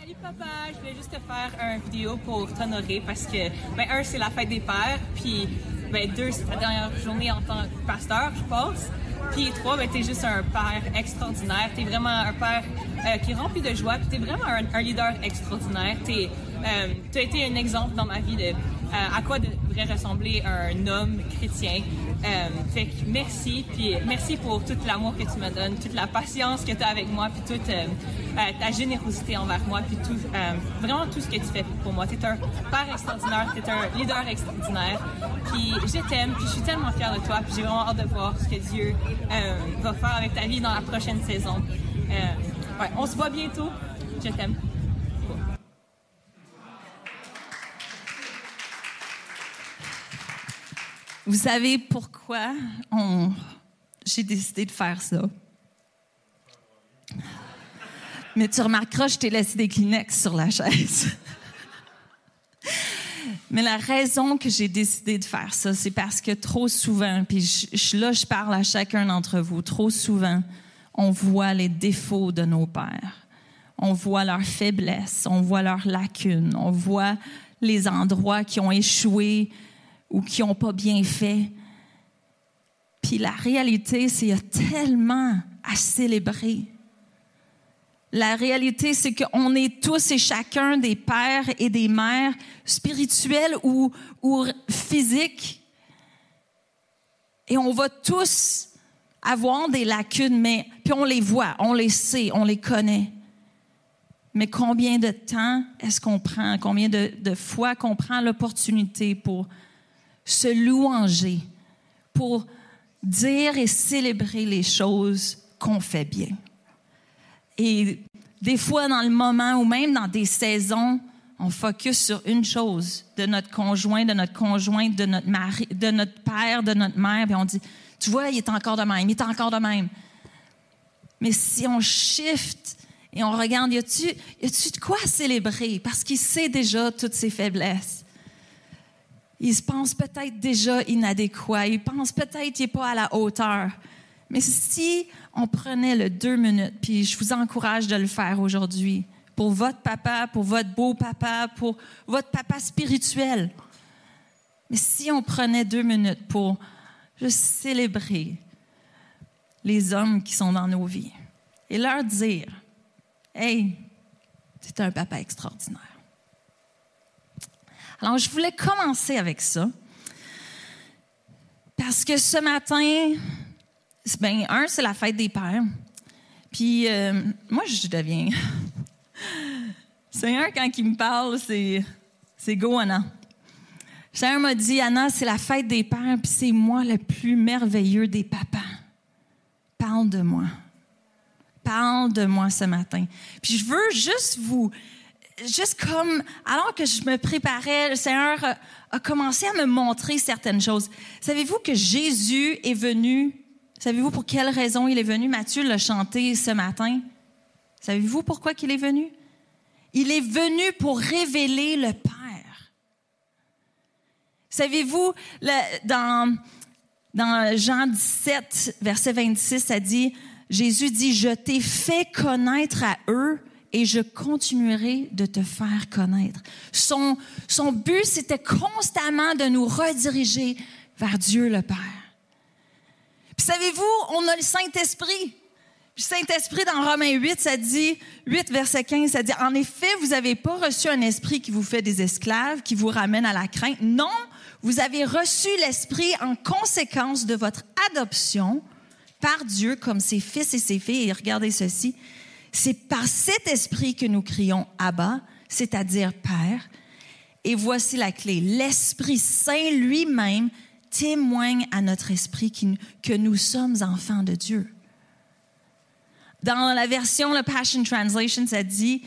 S10: Salut papa, je voulais juste te faire une vidéo pour t'honorer parce que, ben, un, c'est la fête des pères, puis, ben, deux, c'est ta dernière journée en tant que pasteur, je pense. Puis trois, ben, t'es juste un père extraordinaire. T'es vraiment un père euh, qui est rempli de joie, puis t'es vraiment un, leader extraordinaire. T'es, euh, t'as été un exemple dans ma vie de euh, à quoi devrait ressembler un homme chrétien. Euh, fait que merci, puis merci pour tout l'amour que tu me donnes, toute la patience que tu as avec moi, puis toute euh, euh, ta générosité envers moi, puis tout, vraiment tout ce que tu fais pour moi. Tu es un père extraordinaire, tu es un leader extraordinaire, puis je t'aime, puis je suis tellement fière de toi, puis j'ai vraiment hâte de voir ce que Dieu va faire avec ta vie dans la prochaine saison. On se voit bientôt. Je t'aime.
S2: Vous savez pourquoi j'ai décidé de faire ça? Mais tu remarqueras, je t'ai laissé des Kleenex sur la chaise. Mais la raison que j'ai décidé de faire ça, c'est parce que trop souvent, puis là, je parle à chacun d'entre vous, trop souvent, on voit les défauts de nos pères. On voit leurs faiblesses, on voit leurs lacunes, on voit les endroits qui ont échoué ou qui n'ont pas bien fait. Puis la réalité, c'est qu'il y a tellement à célébrer. La réalité, c'est qu'on est tous et chacun des pères et des mères spirituels ou, ou physiques. Et on va tous avoir des lacunes, mais puis on les voit, on les sait, on les connaît. Mais combien de temps est-ce qu'on prend, combien de, de fois qu'on prend l'opportunité pour se louanger, pour dire et célébrer les choses qu'on fait bien? Et des fois, dans le moment ou même dans des saisons, on focus sur une chose, de notre conjoint, de notre conjointe, de notre mari, de notre père, de notre mère, puis on dit, tu vois, il est encore de même, il est encore de même. Mais si on shift et on regarde, y a-tu, de quoi célébrer? Parce qu'il sait déjà toutes ses faiblesses. Il se pense peut-être déjà inadéquat. Il pense peut-être qu'il n'est pas à la hauteur. Mais si on prenait le deux minutes, puis je vous encourage de le faire aujourd'hui, pour votre papa, pour votre beau papa, pour votre papa spirituel. Mais si on prenait deux minutes pour juste célébrer les hommes qui sont dans nos vies et leur dire, hey, c'est un papa extraordinaire. Alors, je voulais commencer avec ça. Parce que ce matin, ben, un, c'est la fête des pères. Puis, euh, moi, je deviens. Seigneur, quand il me parle, c'est, c'est go, Anna. Seigneur m'a dit, Anna, c'est la fête des pères, puis c'est moi le plus merveilleux des papas. Parle de moi. Parle de moi ce matin. Puis je veux juste vous, juste comme, alors que je me préparais, le Seigneur a, a commencé à me montrer certaines choses. Savez-vous que Jésus est venu, savez-vous pour quelle raison il est venu? Mathieu l'a chanté ce matin. Savez-vous pourquoi il est venu? Il est venu pour révéler le Père. Savez-vous, dans, dans Jean 17, verset 26, ça dit, Jésus dit, je t'ai fait connaître à eux et je continuerai de te faire connaître. Son, son but, c'était constamment de nous rediriger vers Dieu le Père. Puis savez-vous, on a le Saint-Esprit. Puis Saint-Esprit, dans Romains 8, ça dit, 8, verset 15, ça dit, En effet, vous n'avez pas reçu un esprit qui vous fait des esclaves, qui vous ramène à la crainte. Non, vous avez reçu l'esprit en conséquence de votre adoption par Dieu comme ses fils et ses filles. Et regardez ceci, c'est par cet esprit que nous crions Abba, c'est-à-dire Père. Et voici la clé. L'Esprit Saint lui-même témoigne à notre esprit que nous sommes enfants de Dieu. Dans la version, la Passion Translation, ça dit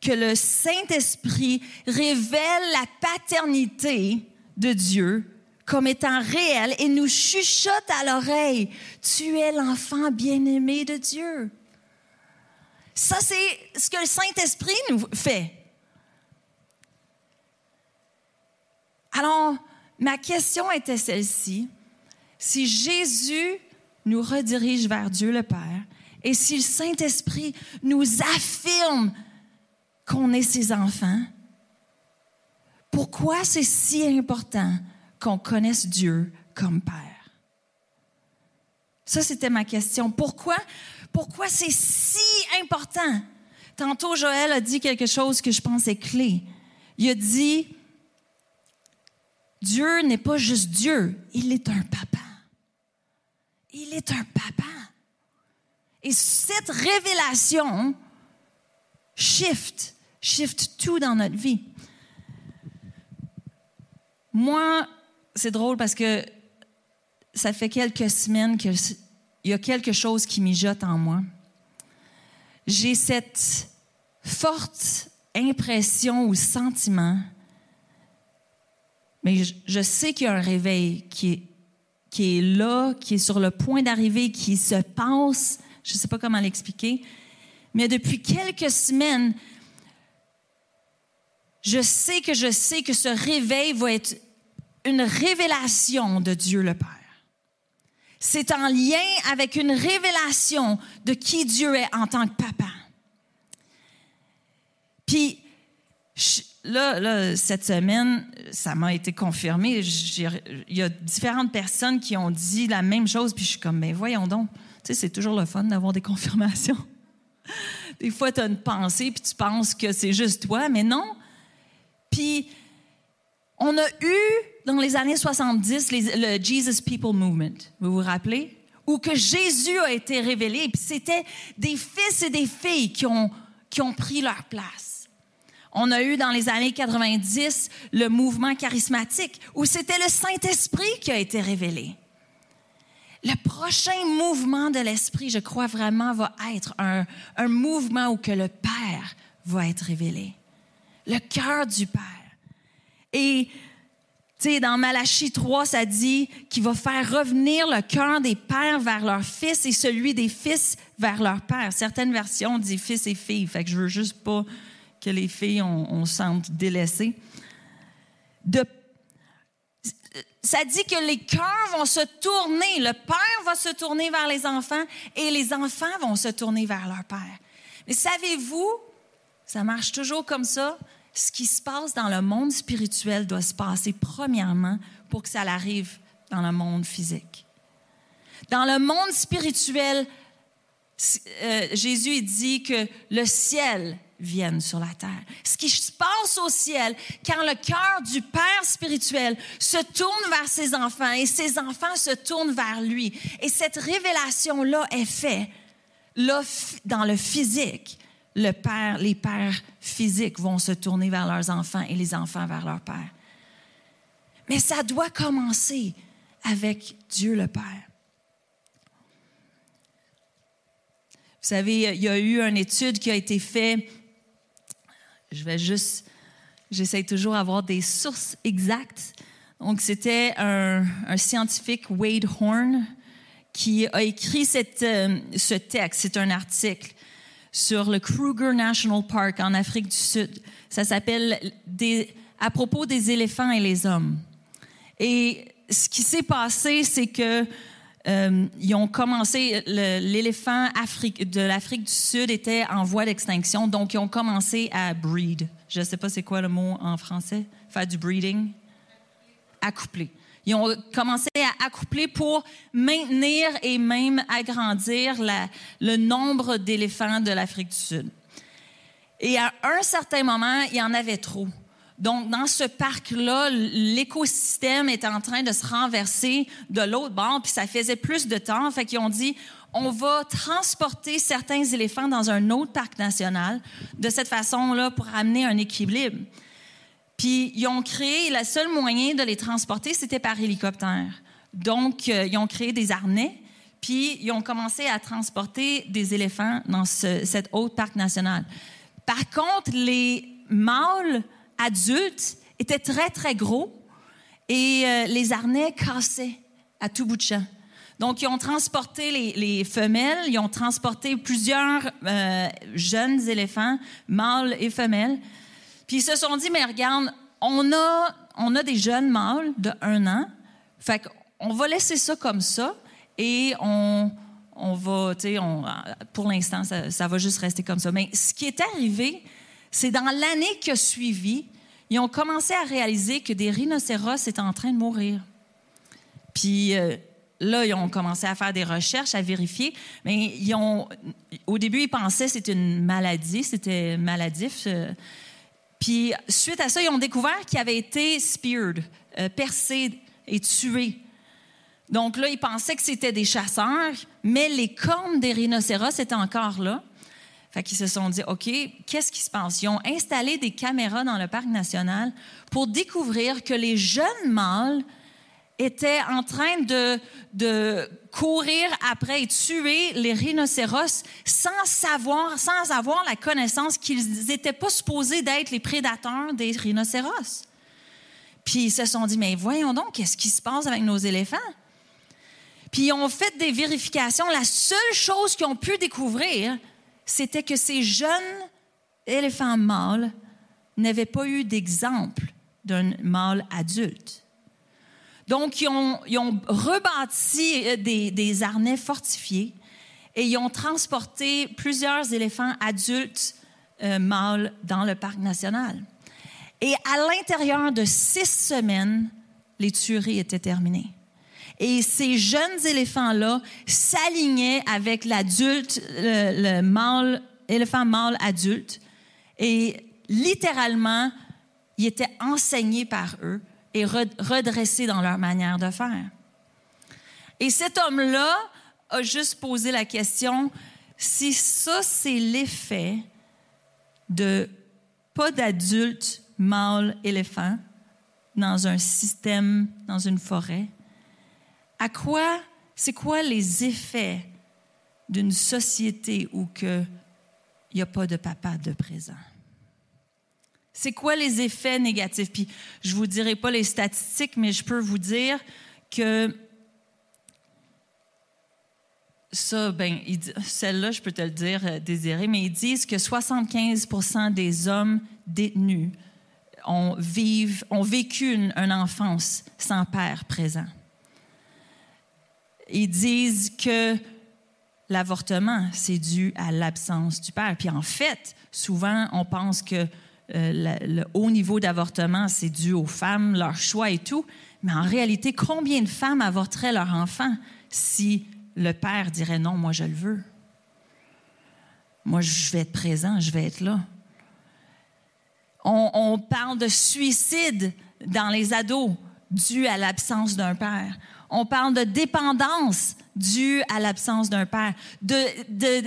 S2: que le Saint-Esprit révèle la paternité de Dieu comme étant réelle et nous chuchote à l'oreille, tu es l'enfant bien-aimé de Dieu. Ça, c'est ce que le Saint-Esprit nous fait. Alors, ma question était celle-ci. Si Jésus nous redirige vers Dieu le Père et si le Saint-Esprit nous affirme qu'on est ses enfants, pourquoi c'est si important qu'on connaisse Dieu comme Père? Ça, c'était ma question. Pourquoi, pourquoi c'est si important? Tantôt, Joël a dit quelque chose que je pense est clé. Il a dit, Dieu n'est pas juste Dieu, il est un papa. Il est un papa. Et cette révélation shift, shift tout dans notre vie. Moi, c'est drôle parce que ça fait quelques semaines qu'il y a quelque chose qui mijote en moi. J'ai cette forte impression ou sentiment, mais je, je sais qu'il y a un réveil qui est, qui est là, qui est sur le point d'arriver, qui se passe. Je ne sais pas comment l'expliquer, mais depuis quelques semaines, je sais que je sais que ce réveil va être une révélation de Dieu le Père. C'est en lien avec une révélation de qui Dieu est en tant que papa. Puis, là, là, cette semaine, ça m'a été confirmé. Il y a différentes personnes qui ont dit la même chose, puis je suis comme, mais voyons donc. Tu sais, c'est toujours le fun d'avoir des confirmations. Des fois, tu as une pensée, puis tu penses que c'est juste toi, mais non. Puis, on a eu, dans les années 70, les- le Jesus People Movement. Vous vous rappelez? Où que Jésus a été révélé, puis c'était des fils et des filles qui ont, qui ont pris leur place. On a eu dans les années 90 le mouvement charismatique, où c'était le Saint-Esprit qui a été révélé. Le prochain mouvement de l'Esprit, je crois vraiment, va être un, un mouvement où que le Père va être révélé. Le cœur du Père. Et, tu sais, dans Malachie 3, ça dit qu'il va faire revenir le cœur des pères vers leurs fils et celui des fils vers leurs pères. Certaines versions disent fils et filles. Fait que je veux juste pas que les filles, on, on sente délaissées. De ça dit que les cœurs vont se tourner, le père va se tourner vers les enfants et les enfants vont se tourner vers leur père. Mais savez-vous, ça marche toujours comme ça, ce qui se passe dans le monde spirituel doit se passer premièrement pour que ça arrive dans le monde physique. Dans le monde spirituel, euh, Jésus dit que le ciel vienne sur la terre. Ce qui se passe au ciel, quand le cœur du Père spirituel se tourne vers ses enfants et ses enfants se tournent vers lui. Et cette révélation-là est faite là, dans le physique. Le père, les pères physiques vont se tourner vers leurs enfants et les enfants vers leur Père. Mais ça doit commencer avec Dieu le Père. Vous savez, il y a eu une étude qui a été faite je vais juste, j'essaie toujours d'avoir des sources exactes. Donc, c'était un, scientifique, Wade Horn, qui a écrit euh, ce texte. C'est un article sur le Kruger National Park en Afrique du Sud. Ça s'appelle À propos des éléphants et les hommes. Et ce qui s'est passé, c'est que euh, ont commencé, l'éléphant de l'Afrique du Sud était en voie d'extinction, donc ils ont commencé à breed. Je ne sais pas c'est quoi le mot en français, faire du breeding. Accoupler. Ils ont commencé à accoupler pour maintenir et même agrandir le nombre d'éléphants de l'Afrique du Sud. Et à un certain moment, il y en avait trop. Donc, dans ce parc-là, l'écosystème est en train de se renverser de l'autre bord, puis ça faisait plus de temps. Fait qu'ils ont dit, on va transporter certains éléphants dans un autre parc national de cette façon-là pour amener un équilibre. Puis, ils ont créé, le seul moyen de les transporter, c'était par hélicoptère. Donc, euh, ils ont créé des harnais, puis ils ont commencé à transporter des éléphants dans cet autre parc national. Par contre, les mâles adultes étaient très, très gros et euh, les harnais cassaient à tout bout de champ. Donc, ils ont transporté les, femelles, ils ont transporté plusieurs euh, jeunes éléphants, mâles et femelles. Puis ils se sont dit, mais regarde, on a, on a des jeunes mâles de un an, fait qu'on va laisser ça comme ça et on, on va, tu sais, pour l'instant, ça, ça va juste rester comme ça. Mais ce qui est arrivé, c'est dans l'année qui a suivi, ils ont commencé à réaliser que des rhinocéros étaient en train de mourir. Puis euh, là, ils ont commencé à faire des recherches, à vérifier. Mais ils ont, au début, ils pensaient que c'était une maladie, c'était maladif. Euh. Puis suite à ça, ils ont découvert qu'il avait été speared, euh, percé et tué. Donc là, ils pensaient que c'était des chasseurs, mais les cornes des rhinocéros étaient encore là. Fait qu'ils se sont dit, OK, qu'est-ce qui se passe? Ils ont installé des caméras dans le parc national pour découvrir que les jeunes mâles étaient en train de, de courir après et tuer les rhinocéros sans savoir, sans avoir la connaissance qu'ils n'étaient pas supposés d'être les prédateurs des rhinocéros. Puis ils se sont dit, mais voyons donc, qu'est-ce qui se passe avec nos éléphants? Puis ils ont fait des vérifications. La seule chose qu'ils ont pu découvrir, c'était que ces jeunes éléphants mâles n'avaient pas eu d'exemple d'un mâle adulte. Donc, ils ont, rebâti euh, des, des, harnais fortifiés et ils ont transporté plusieurs éléphants adultes euh, mâles dans le parc national. Et à l'intérieur de six semaines, les tueries étaient terminées. Et ces jeunes éléphants-là s'alignaient avec l'adulte, le, mâle, éléphant mâle adulte. Et littéralement, ils étaient enseignés par eux et redressés dans leur manière de faire. Et cet homme-là a juste posé la question, si ça, c'est l'effet de pas d'adulte mâle éléphant dans un système, dans une forêt, à quoi, c'est quoi les effets d'une société où il n'y a pas de papa de présent? C'est quoi les effets négatifs? Puis je vous dirai pas les statistiques, mais je peux vous dire que ça, ben, celle-là, je peux te le dire, euh, Désiré, mais ils disent que 75% des hommes détenus ont vécu une, une enfance sans père présent. Ils disent que l'avortement, c'est dû à l'absence du père. Puis en fait, souvent, on pense que euh, le haut niveau d'avortement, c'est dû aux femmes, leur choix et tout. Mais en réalité, combien de femmes avorteraient leur enfant si le père dirait non, moi je le veux? Moi, je vais être présent, je vais être là. On, parle de suicide dans les ados dû à l'absence d'un père. On parle de dépendance due à l'absence d'un père, de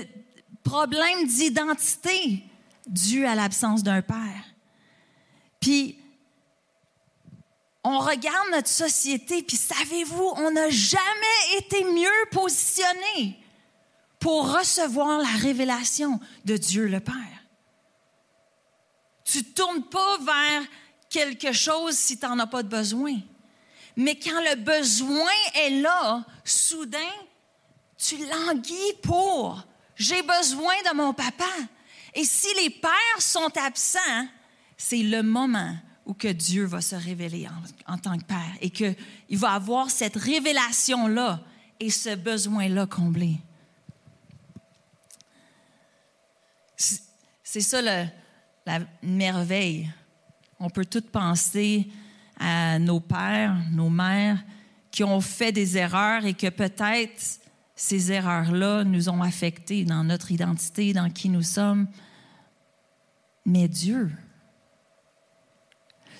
S2: problèmes d'identité dû à l'absence d'un père. Puis, on regarde notre société, puis savez-vous, on n'a jamais été mieux positionné pour recevoir la révélation de Dieu le Père. Tu ne tournes pas vers quelque chose si tu n'en as pas de besoin. Mais quand le besoin est là, soudain, tu languis pour. J'ai besoin de mon papa. Et si les pères sont absents, c'est le moment où que Dieu va se révéler en, en tant que père et qu'il va avoir cette révélation-là et ce besoin-là comblé. C'est ça la merveille. On peut tout penser à nos pères, nos mères qui ont fait des erreurs et que peut-être ces erreurs-là nous ont affectés dans notre identité, dans qui nous sommes. Mais Dieu,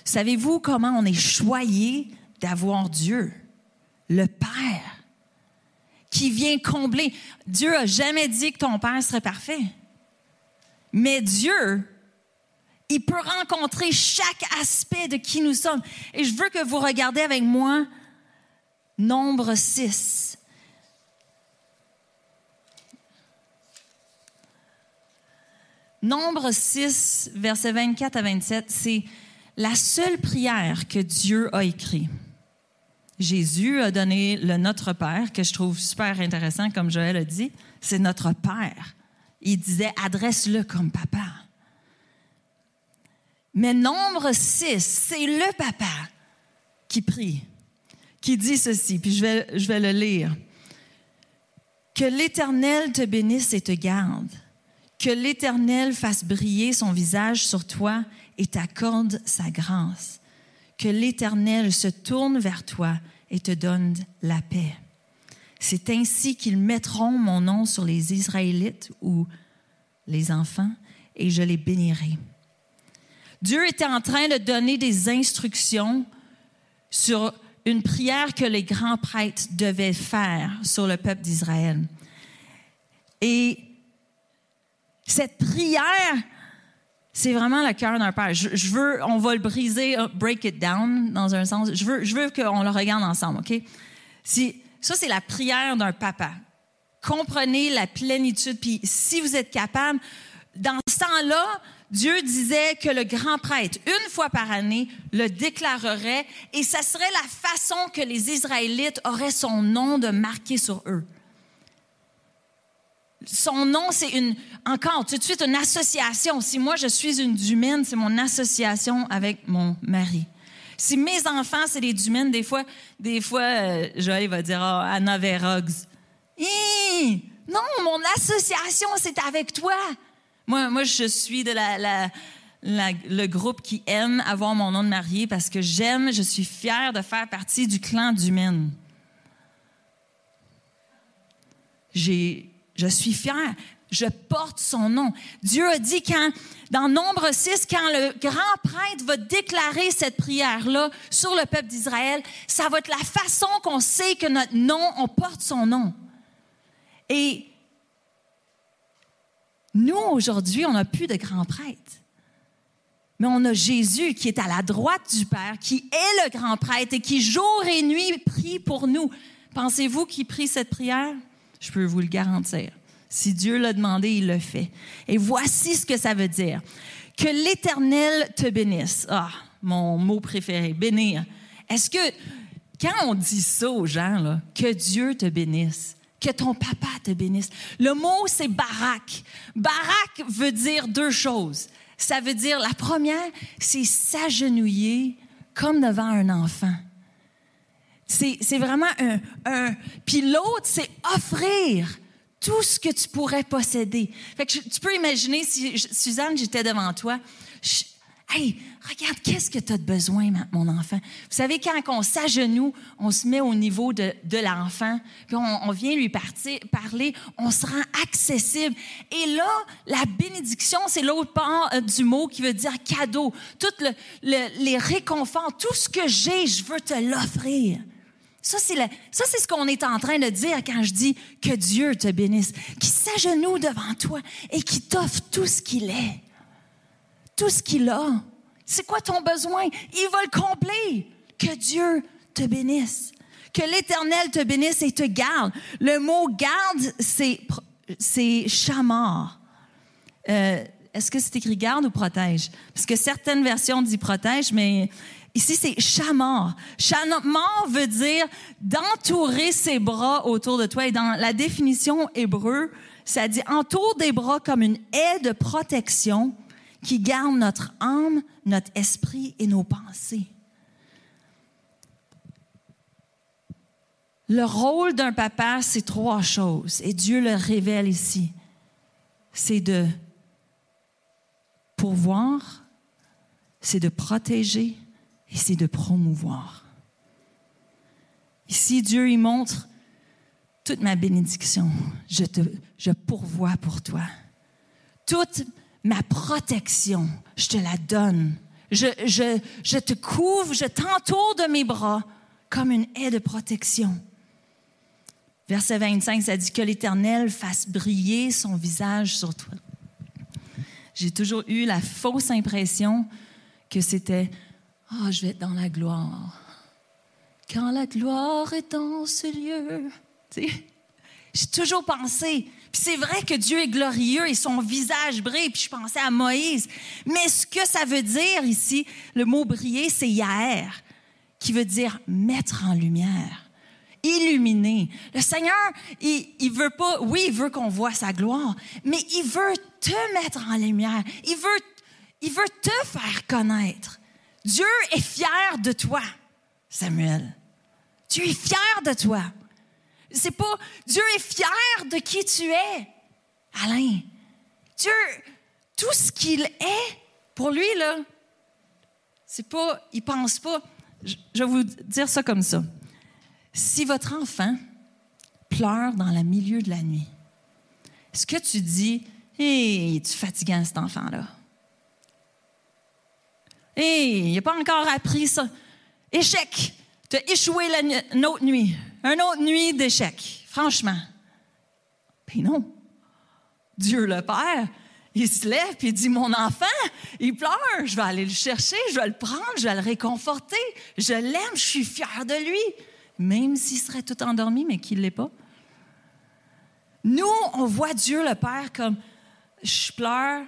S2: savez-vous comment on est choyé d'avoir Dieu, le Père, qui vient combler? Dieu a jamais dit que ton Père serait parfait. Mais Dieu, il peut rencontrer chaque aspect de qui nous sommes. Et je veux que vous regardez avec moi Nombre 6. Nombre 6, versets 24 à 27, c'est la seule prière que Dieu a écrite. Jésus a donné le Notre Père, que je trouve super intéressant, comme Joël a dit. C'est notre Père. Il disait, adresse-le comme papa. Mais nombre 6, c'est le papa qui prie, qui dit ceci, puis je vais, je vais le lire. Que l'Éternel te bénisse et te garde. Que l'Éternel fasse briller son visage sur toi et t'accorde sa grâce. Que l'Éternel se tourne vers toi et te donne la paix. C'est ainsi qu'ils mettront mon nom sur les Israélites ou les enfants et je les bénirai. Dieu était en train de donner des instructions sur une prière que les grands prêtres devaient faire sur le peuple d'Israël. Et cette prière, c'est vraiment le cœur d'un père. Je, je, veux, on va le briser, uh, break it down dans un sens. Je veux, je veux qu'on le regarde ensemble, OK? Si, ça, c'est la prière d'un papa. Comprenez la plénitude. Puis si vous êtes capable, dans ce temps-là, Dieu disait que le grand prêtre, une fois par année, le déclarerait et ça serait la façon que les Israélites auraient son nom de marqué sur eux. Son nom, c'est une, encore tout de suite, une association. Si moi, je suis une dumine, c'est mon association avec mon mari. Si mes enfants, c'est des dumines, des fois, des fois, euh, Joël va dire, oh, Anna Verogs. Non, mon association, c'est avec toi. Moi, je suis de la, le groupe qui aime avoir mon nom de mariée parce que j'aime, je suis fière de faire partie du clan d'Humaine. J'ai, je suis fière. Je porte son nom. Dieu a dit quand, dans Nombre 6, quand le grand prêtre va déclarer cette prière-là sur le peuple d'Israël, ça va être la façon qu'on sait que notre nom, on porte son nom. Et nous, aujourd'hui, on n'a plus de grand prêtre. Mais on a Jésus qui est à la droite du Père, qui est le grand prêtre et qui jour et nuit prie pour nous. Pensez-vous qu'il prie cette prière? Je peux vous le garantir. Si Dieu l'a demandé, il le fait. Et voici ce que ça veut dire. Que l'Éternel te bénisse. Ah, mon mot préféré, bénir. Est-ce que quand on dit ça aux gens, que Dieu te bénisse, que ton papa te bénisse, le mot c'est barak. Barak veut dire deux choses. Ça veut dire, la première, c'est s'agenouiller comme devant un enfant. C'est vraiment un... puis l'autre, c'est offrir tout ce que tu pourrais posséder. Fait que tu peux imaginer si, Suzanne, j'étais devant toi. hey, regarde, qu'est-ce que tu as de besoin, mon enfant? Vous savez, quand on s'agenouille, on se met au niveau de, l'enfant, on, vient lui parler, on se rend accessible. Et là, la bénédiction, c'est l'autre part euh, du mot qui veut dire cadeau. Toutes le- le- les réconforts, tout ce que j'ai, je veux te l'offrir. Ça, c'est ça, c'est ce qu'on est en train de dire quand je dis que Dieu te bénisse, qui s'agenouille devant toi et qui t'offre tout ce qu'il est, tout ce qu'il a. C'est quoi ton besoin? Il va le combler. Que Dieu te bénisse. Que l'Éternel te bénisse et te garde. Le mot garde, c'est, c'est. Euh, est-ce que c'est écrit garde ou protège? Parce que certaines versions disent protège, mais ici c'est chamar. Chamar veut dire d'entourer ses bras autour de toi. Et dans la définition hébreu, ça dit entoure des bras comme une haie de protection qui garde notre âme, notre esprit et nos pensées. Le rôle d'un papa, c'est trois choses, et Dieu le révèle ici. C'est de pourvoir, c'est de protéger et c'est de promouvoir. Ici, Dieu y montre toute ma bénédiction. Je te, je pourvois pour toi. Toute ma protection, je te la donne. Je, je, je te couvre, je t'entoure de mes bras comme une haie de protection. Verset 25, ça dit que l'Éternel fasse briller son visage sur toi. J'ai toujours eu la fausse impression que c'était Ah, je vais être dans la gloire. Quand la gloire est dans ce lieu. J'ai toujours pensé. Puis c'est vrai que Dieu est glorieux et son visage brille. Puis je pensais à Moïse. Mais ce que ça veut dire ici, le mot briller, c'est Yaher, qui veut dire mettre en lumière illuminer. Le Seigneur, il, il veut pas, oui, il veut qu'on voit sa gloire, mais il veut te mettre en lumière. Il veut, il veut te faire connaître. Dieu est fier de toi, Samuel. Dieu est fier de toi. C'est pas, Dieu est fier de qui tu es, Alain. Dieu, tout ce qu'il est, pour lui, là, c'est pas, il pense pas, je, vais vous dire ça comme ça. Si votre enfant pleure dans le milieu de la nuit, est-ce que tu dis, hé, tu fatigant cet enfant-là? Hey, il n'a pas encore appris ça. Échec. Tu as échoué la une autre nuit. Une autre nuit d'échec. Franchement. Ben non. Dieu le Père, il se lève et dit Mon enfant, il pleure, je vais aller le chercher, je vais le prendre, je vais le réconforter. Je l'aime, je suis fière de lui. Même s'il serait tout endormi, mais qu'il ne l'est pas. Nous, on voit Dieu le Père comme je pleure,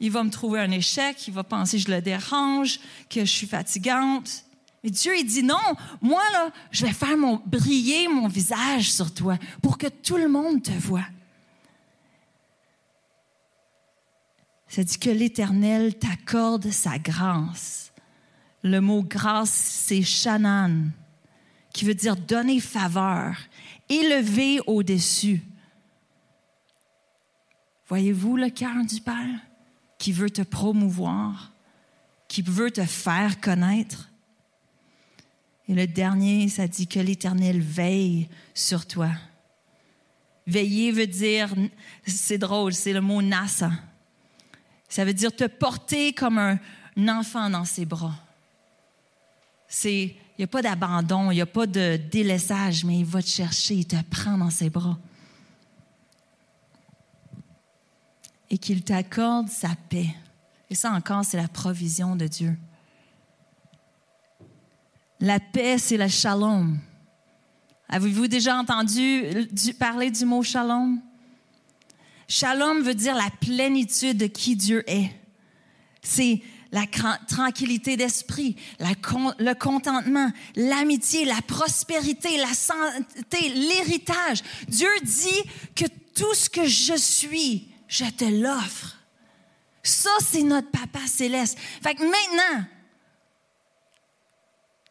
S2: il va me trouver un échec, il va penser que je le dérange, que je suis fatigante. Mais Dieu, il dit non, moi, là, je vais faire mon, briller mon visage sur toi pour que tout le monde te voie. Ça dit que l'Éternel t'accorde sa grâce. Le mot grâce, c'est shanan, qui veut dire donner faveur, élever au-dessus. Voyez-vous le cœur du Père? Qui veut te promouvoir, qui veut te faire connaître? Et le dernier, ça dit que l'Éternel veille sur toi. Veiller veut dire, c'est drôle, c'est le mot nasa. Ça veut dire te porter comme un, enfant dans ses bras. C'est, il n'y a pas d'abandon, il n'y a pas de délaissage, mais il va te chercher, il te prend dans ses bras. Et qu'il t'accorde sa paix. Et ça encore, c'est la provision de Dieu. La paix, c'est le shalom. Avez-vous déjà entendu du- parler du mot shalom? Shalom veut dire la plénitude de qui Dieu est. C'est la tranquillité d'esprit, le contentement, l'amitié, la prospérité, la santé, l'héritage. Dieu dit que tout ce que je suis, je te l'offre. Ça, c'est notre Papa céleste. Fait que maintenant,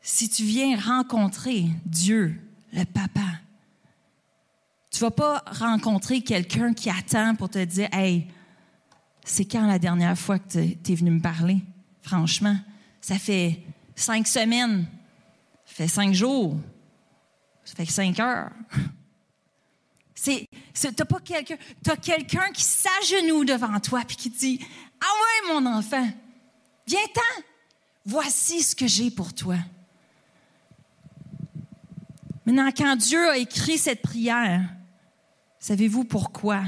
S2: si tu viens rencontrer Dieu, le Papa, tu vas pas rencontrer quelqu'un qui attend pour te dire, hey, c'est quand la dernière fois que tu es venu me parler? Franchement, ça fait cinq semaines, ça fait cinq jours, ça fait cinq heures. C'est, t'as pas quelqu'un, t'as quelqu'un qui s'agenouille devant toi puis qui dit, ah ouais mon enfant, viens-t'en, voici ce que j'ai pour toi. Maintenant, quand Dieu a écrit cette prière, savez-vous pourquoi?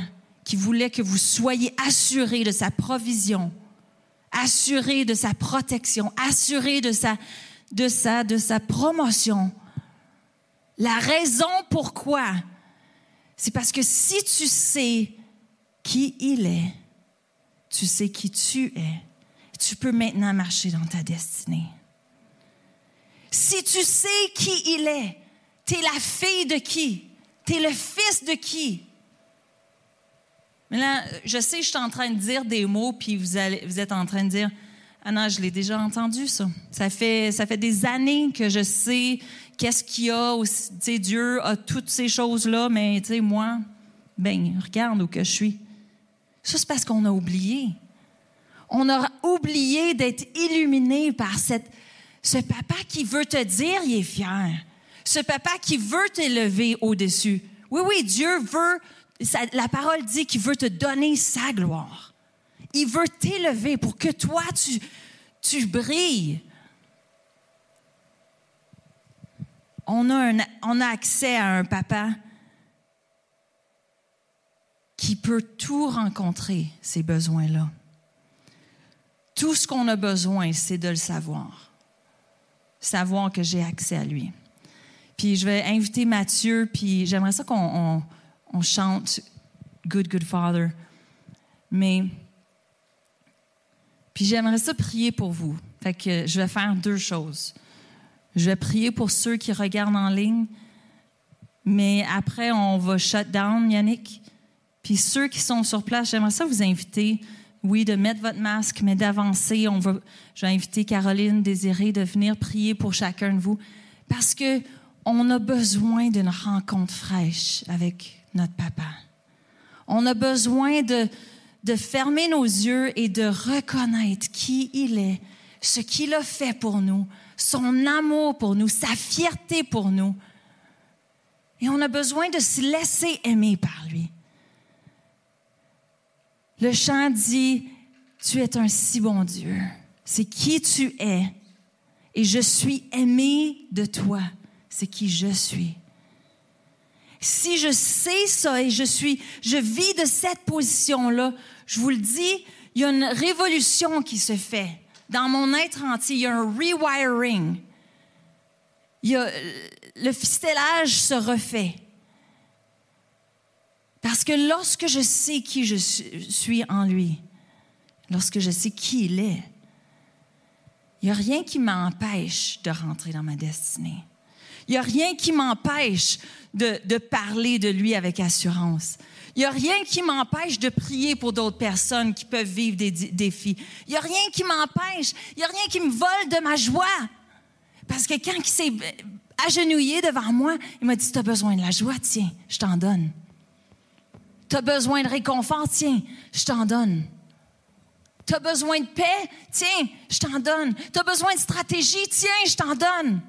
S2: Qu'il voulait que vous soyez assurés de sa provision, assurés de sa protection, assurés de sa, de sa, de sa promotion? La raison pourquoi, c'est parce que si tu sais qui il est, tu sais qui tu es, tu peux maintenant marcher dans ta destinée. Si tu sais qui il est, tu es la fille de qui? Tu es le fils de qui? Mais là, je sais, je suis en train de dire des mots, puis vous, êtes en train de dire Ah non, je l'ai déjà entendu, ça. Ça fait, ça fait des années que je sais qu'est-ce qu'il y a. aussi. Dieu a toutes ces choses-là, mais moi, ben, regarde où que je suis. Ça, c'est parce qu'on a oublié. On a oublié d'être illuminé par cette, ce papa qui veut te dire il est fier. Ce papa qui veut t'élever au-dessus. Oui, oui, Dieu veut, la parole dit qu'il veut te donner sa gloire. Il veut t'élever pour que toi, tu, tu brilles. On a, un- on a accès à un papa qui peut tout rencontrer, ces besoins-là. Tout ce qu'on a besoin, c'est de le savoir. Savoir que j'ai accès à lui. Puis je vais inviter Mathieu, puis j'aimerais ça qu'on on- chante Good, Good Father. Mais, puis j'aimerais ça prier pour vous. Fait que je vais faire deux choses. Je vais prier pour ceux qui regardent en ligne, mais après, on va shut down, Yannick. Puis ceux qui sont sur place, j'aimerais ça vous inviter, oui, de mettre votre masque, mais d'avancer. On va, je vais inviter Caroline, Désirée, de venir prier pour chacun de vous. Parce que on a besoin d'une rencontre fraîche avec notre papa. On a besoin de, de fermer nos yeux et de reconnaître qui il est, ce qu'il a fait pour nous, son amour pour nous, sa fierté pour nous. Et on a besoin de se laisser aimer par lui. Le chant dit, tu es un si bon Dieu. C'est qui tu es. Et je suis aimé de toi. C'est qui je suis. Si je sais ça et je suis, je vis de cette position-là, je vous le dis, il y a une révolution qui se fait. Dans mon être entier, il y a un rewiring. Il y a, le fistellage se refait. Parce que lorsque je sais qui je suis en lui, lorsque je sais qui il est, il n'y a rien qui m'empêche de rentrer dans ma destinée. Il n'y a rien qui m'empêche de, de, parler de lui avec assurance. Il n'y a rien qui m'empêche de prier pour d'autres personnes qui peuvent vivre des défis. Il n'y a rien qui m'empêche. Il n'y a rien qui me vole de ma joie. Parce que quand il s'est agenouillé devant moi, il m'a dit, tu as besoin de la joie, tiens, je t'en donne. Tu as besoin de réconfort, tiens, je t'en donne. Tu as besoin de paix, tiens, je t'en donne. Tu as besoin de stratégie, tiens, je t'en donne.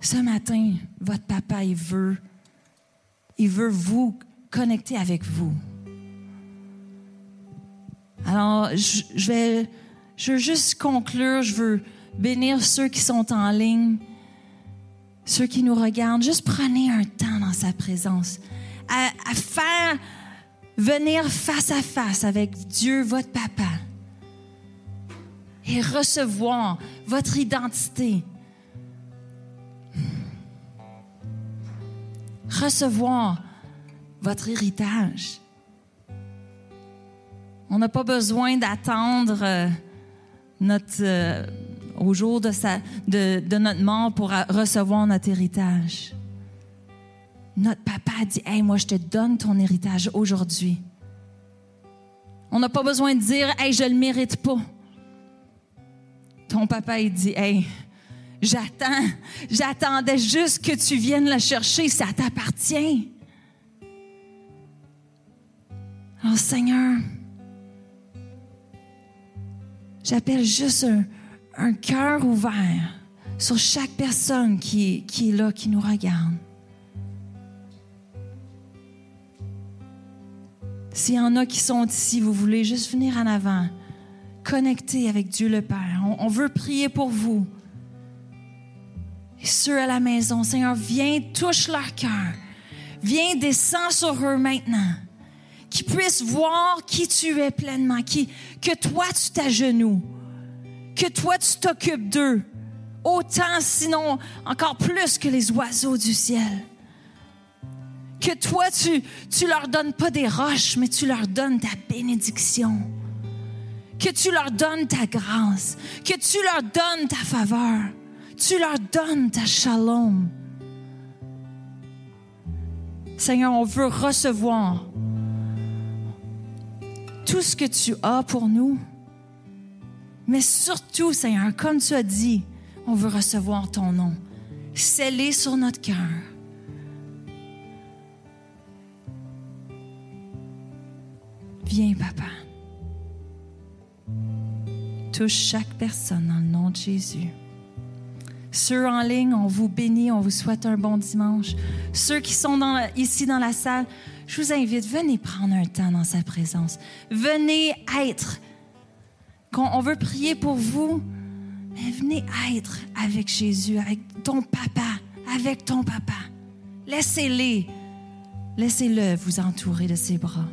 S2: Ce matin, votre papa, il veut, il veut vous connecter avec vous. Alors, je, vais, je veux juste conclure, je veux bénir ceux qui sont en ligne, ceux qui nous regardent. Juste prenez un temps dans sa présence, à, à faire venir face à face avec Dieu, votre papa, et recevoir votre identité. Recevoir votre héritage. On n'a pas besoin d'attendre euh, notre, euh, au jour de, sa, de, de notre mort pour recevoir notre héritage. Notre papa dit, Hey, moi, je te donne ton héritage aujourd'hui. On n'a pas besoin de dire, Hey, je le mérite pas. Ton papa, il dit, Hey, j'attends, j'attendais juste que tu viennes le chercher, ça t'appartient. Alors, Seigneur, j'appelle juste un, cœur ouvert sur chaque personne qui, est là, qui nous regarde. S'il y en a qui sont ici, vous voulez juste venir en avant, connecter avec Dieu le Père. On veut prier pour vous. Et ceux à la maison, Seigneur, viens, touche leur cœur. Viens, descends sur eux maintenant. Qu'ils puissent voir qui tu es pleinement, que toi tu t'agenouilles, que toi tu t'occupes d'eux, autant sinon encore plus que les oiseaux du ciel. Que toi tu, tu leur donnes pas des roches, mais tu leur donnes ta bénédiction. Que tu leur donnes ta grâce, que tu leur donnes ta faveur, tu leur donnes ta shalom. Seigneur, on veut recevoir tout ce que tu as pour nous. Mais surtout, Seigneur, comme tu as dit, on veut recevoir ton nom, scellé sur notre cœur. Viens, Papa. Touche chaque personne dans le nom de Jésus. Ceux en ligne, on vous bénit, on vous souhaite un bon dimanche. Ceux qui sont ici dans la salle, je vous invite, venez prendre un temps dans sa présence. Venez être. Quand on veut prier pour vous, mais venez être avec Jésus, avec ton papa, avec ton papa. Laissez-les, laissez-le vous entourer de ses bras.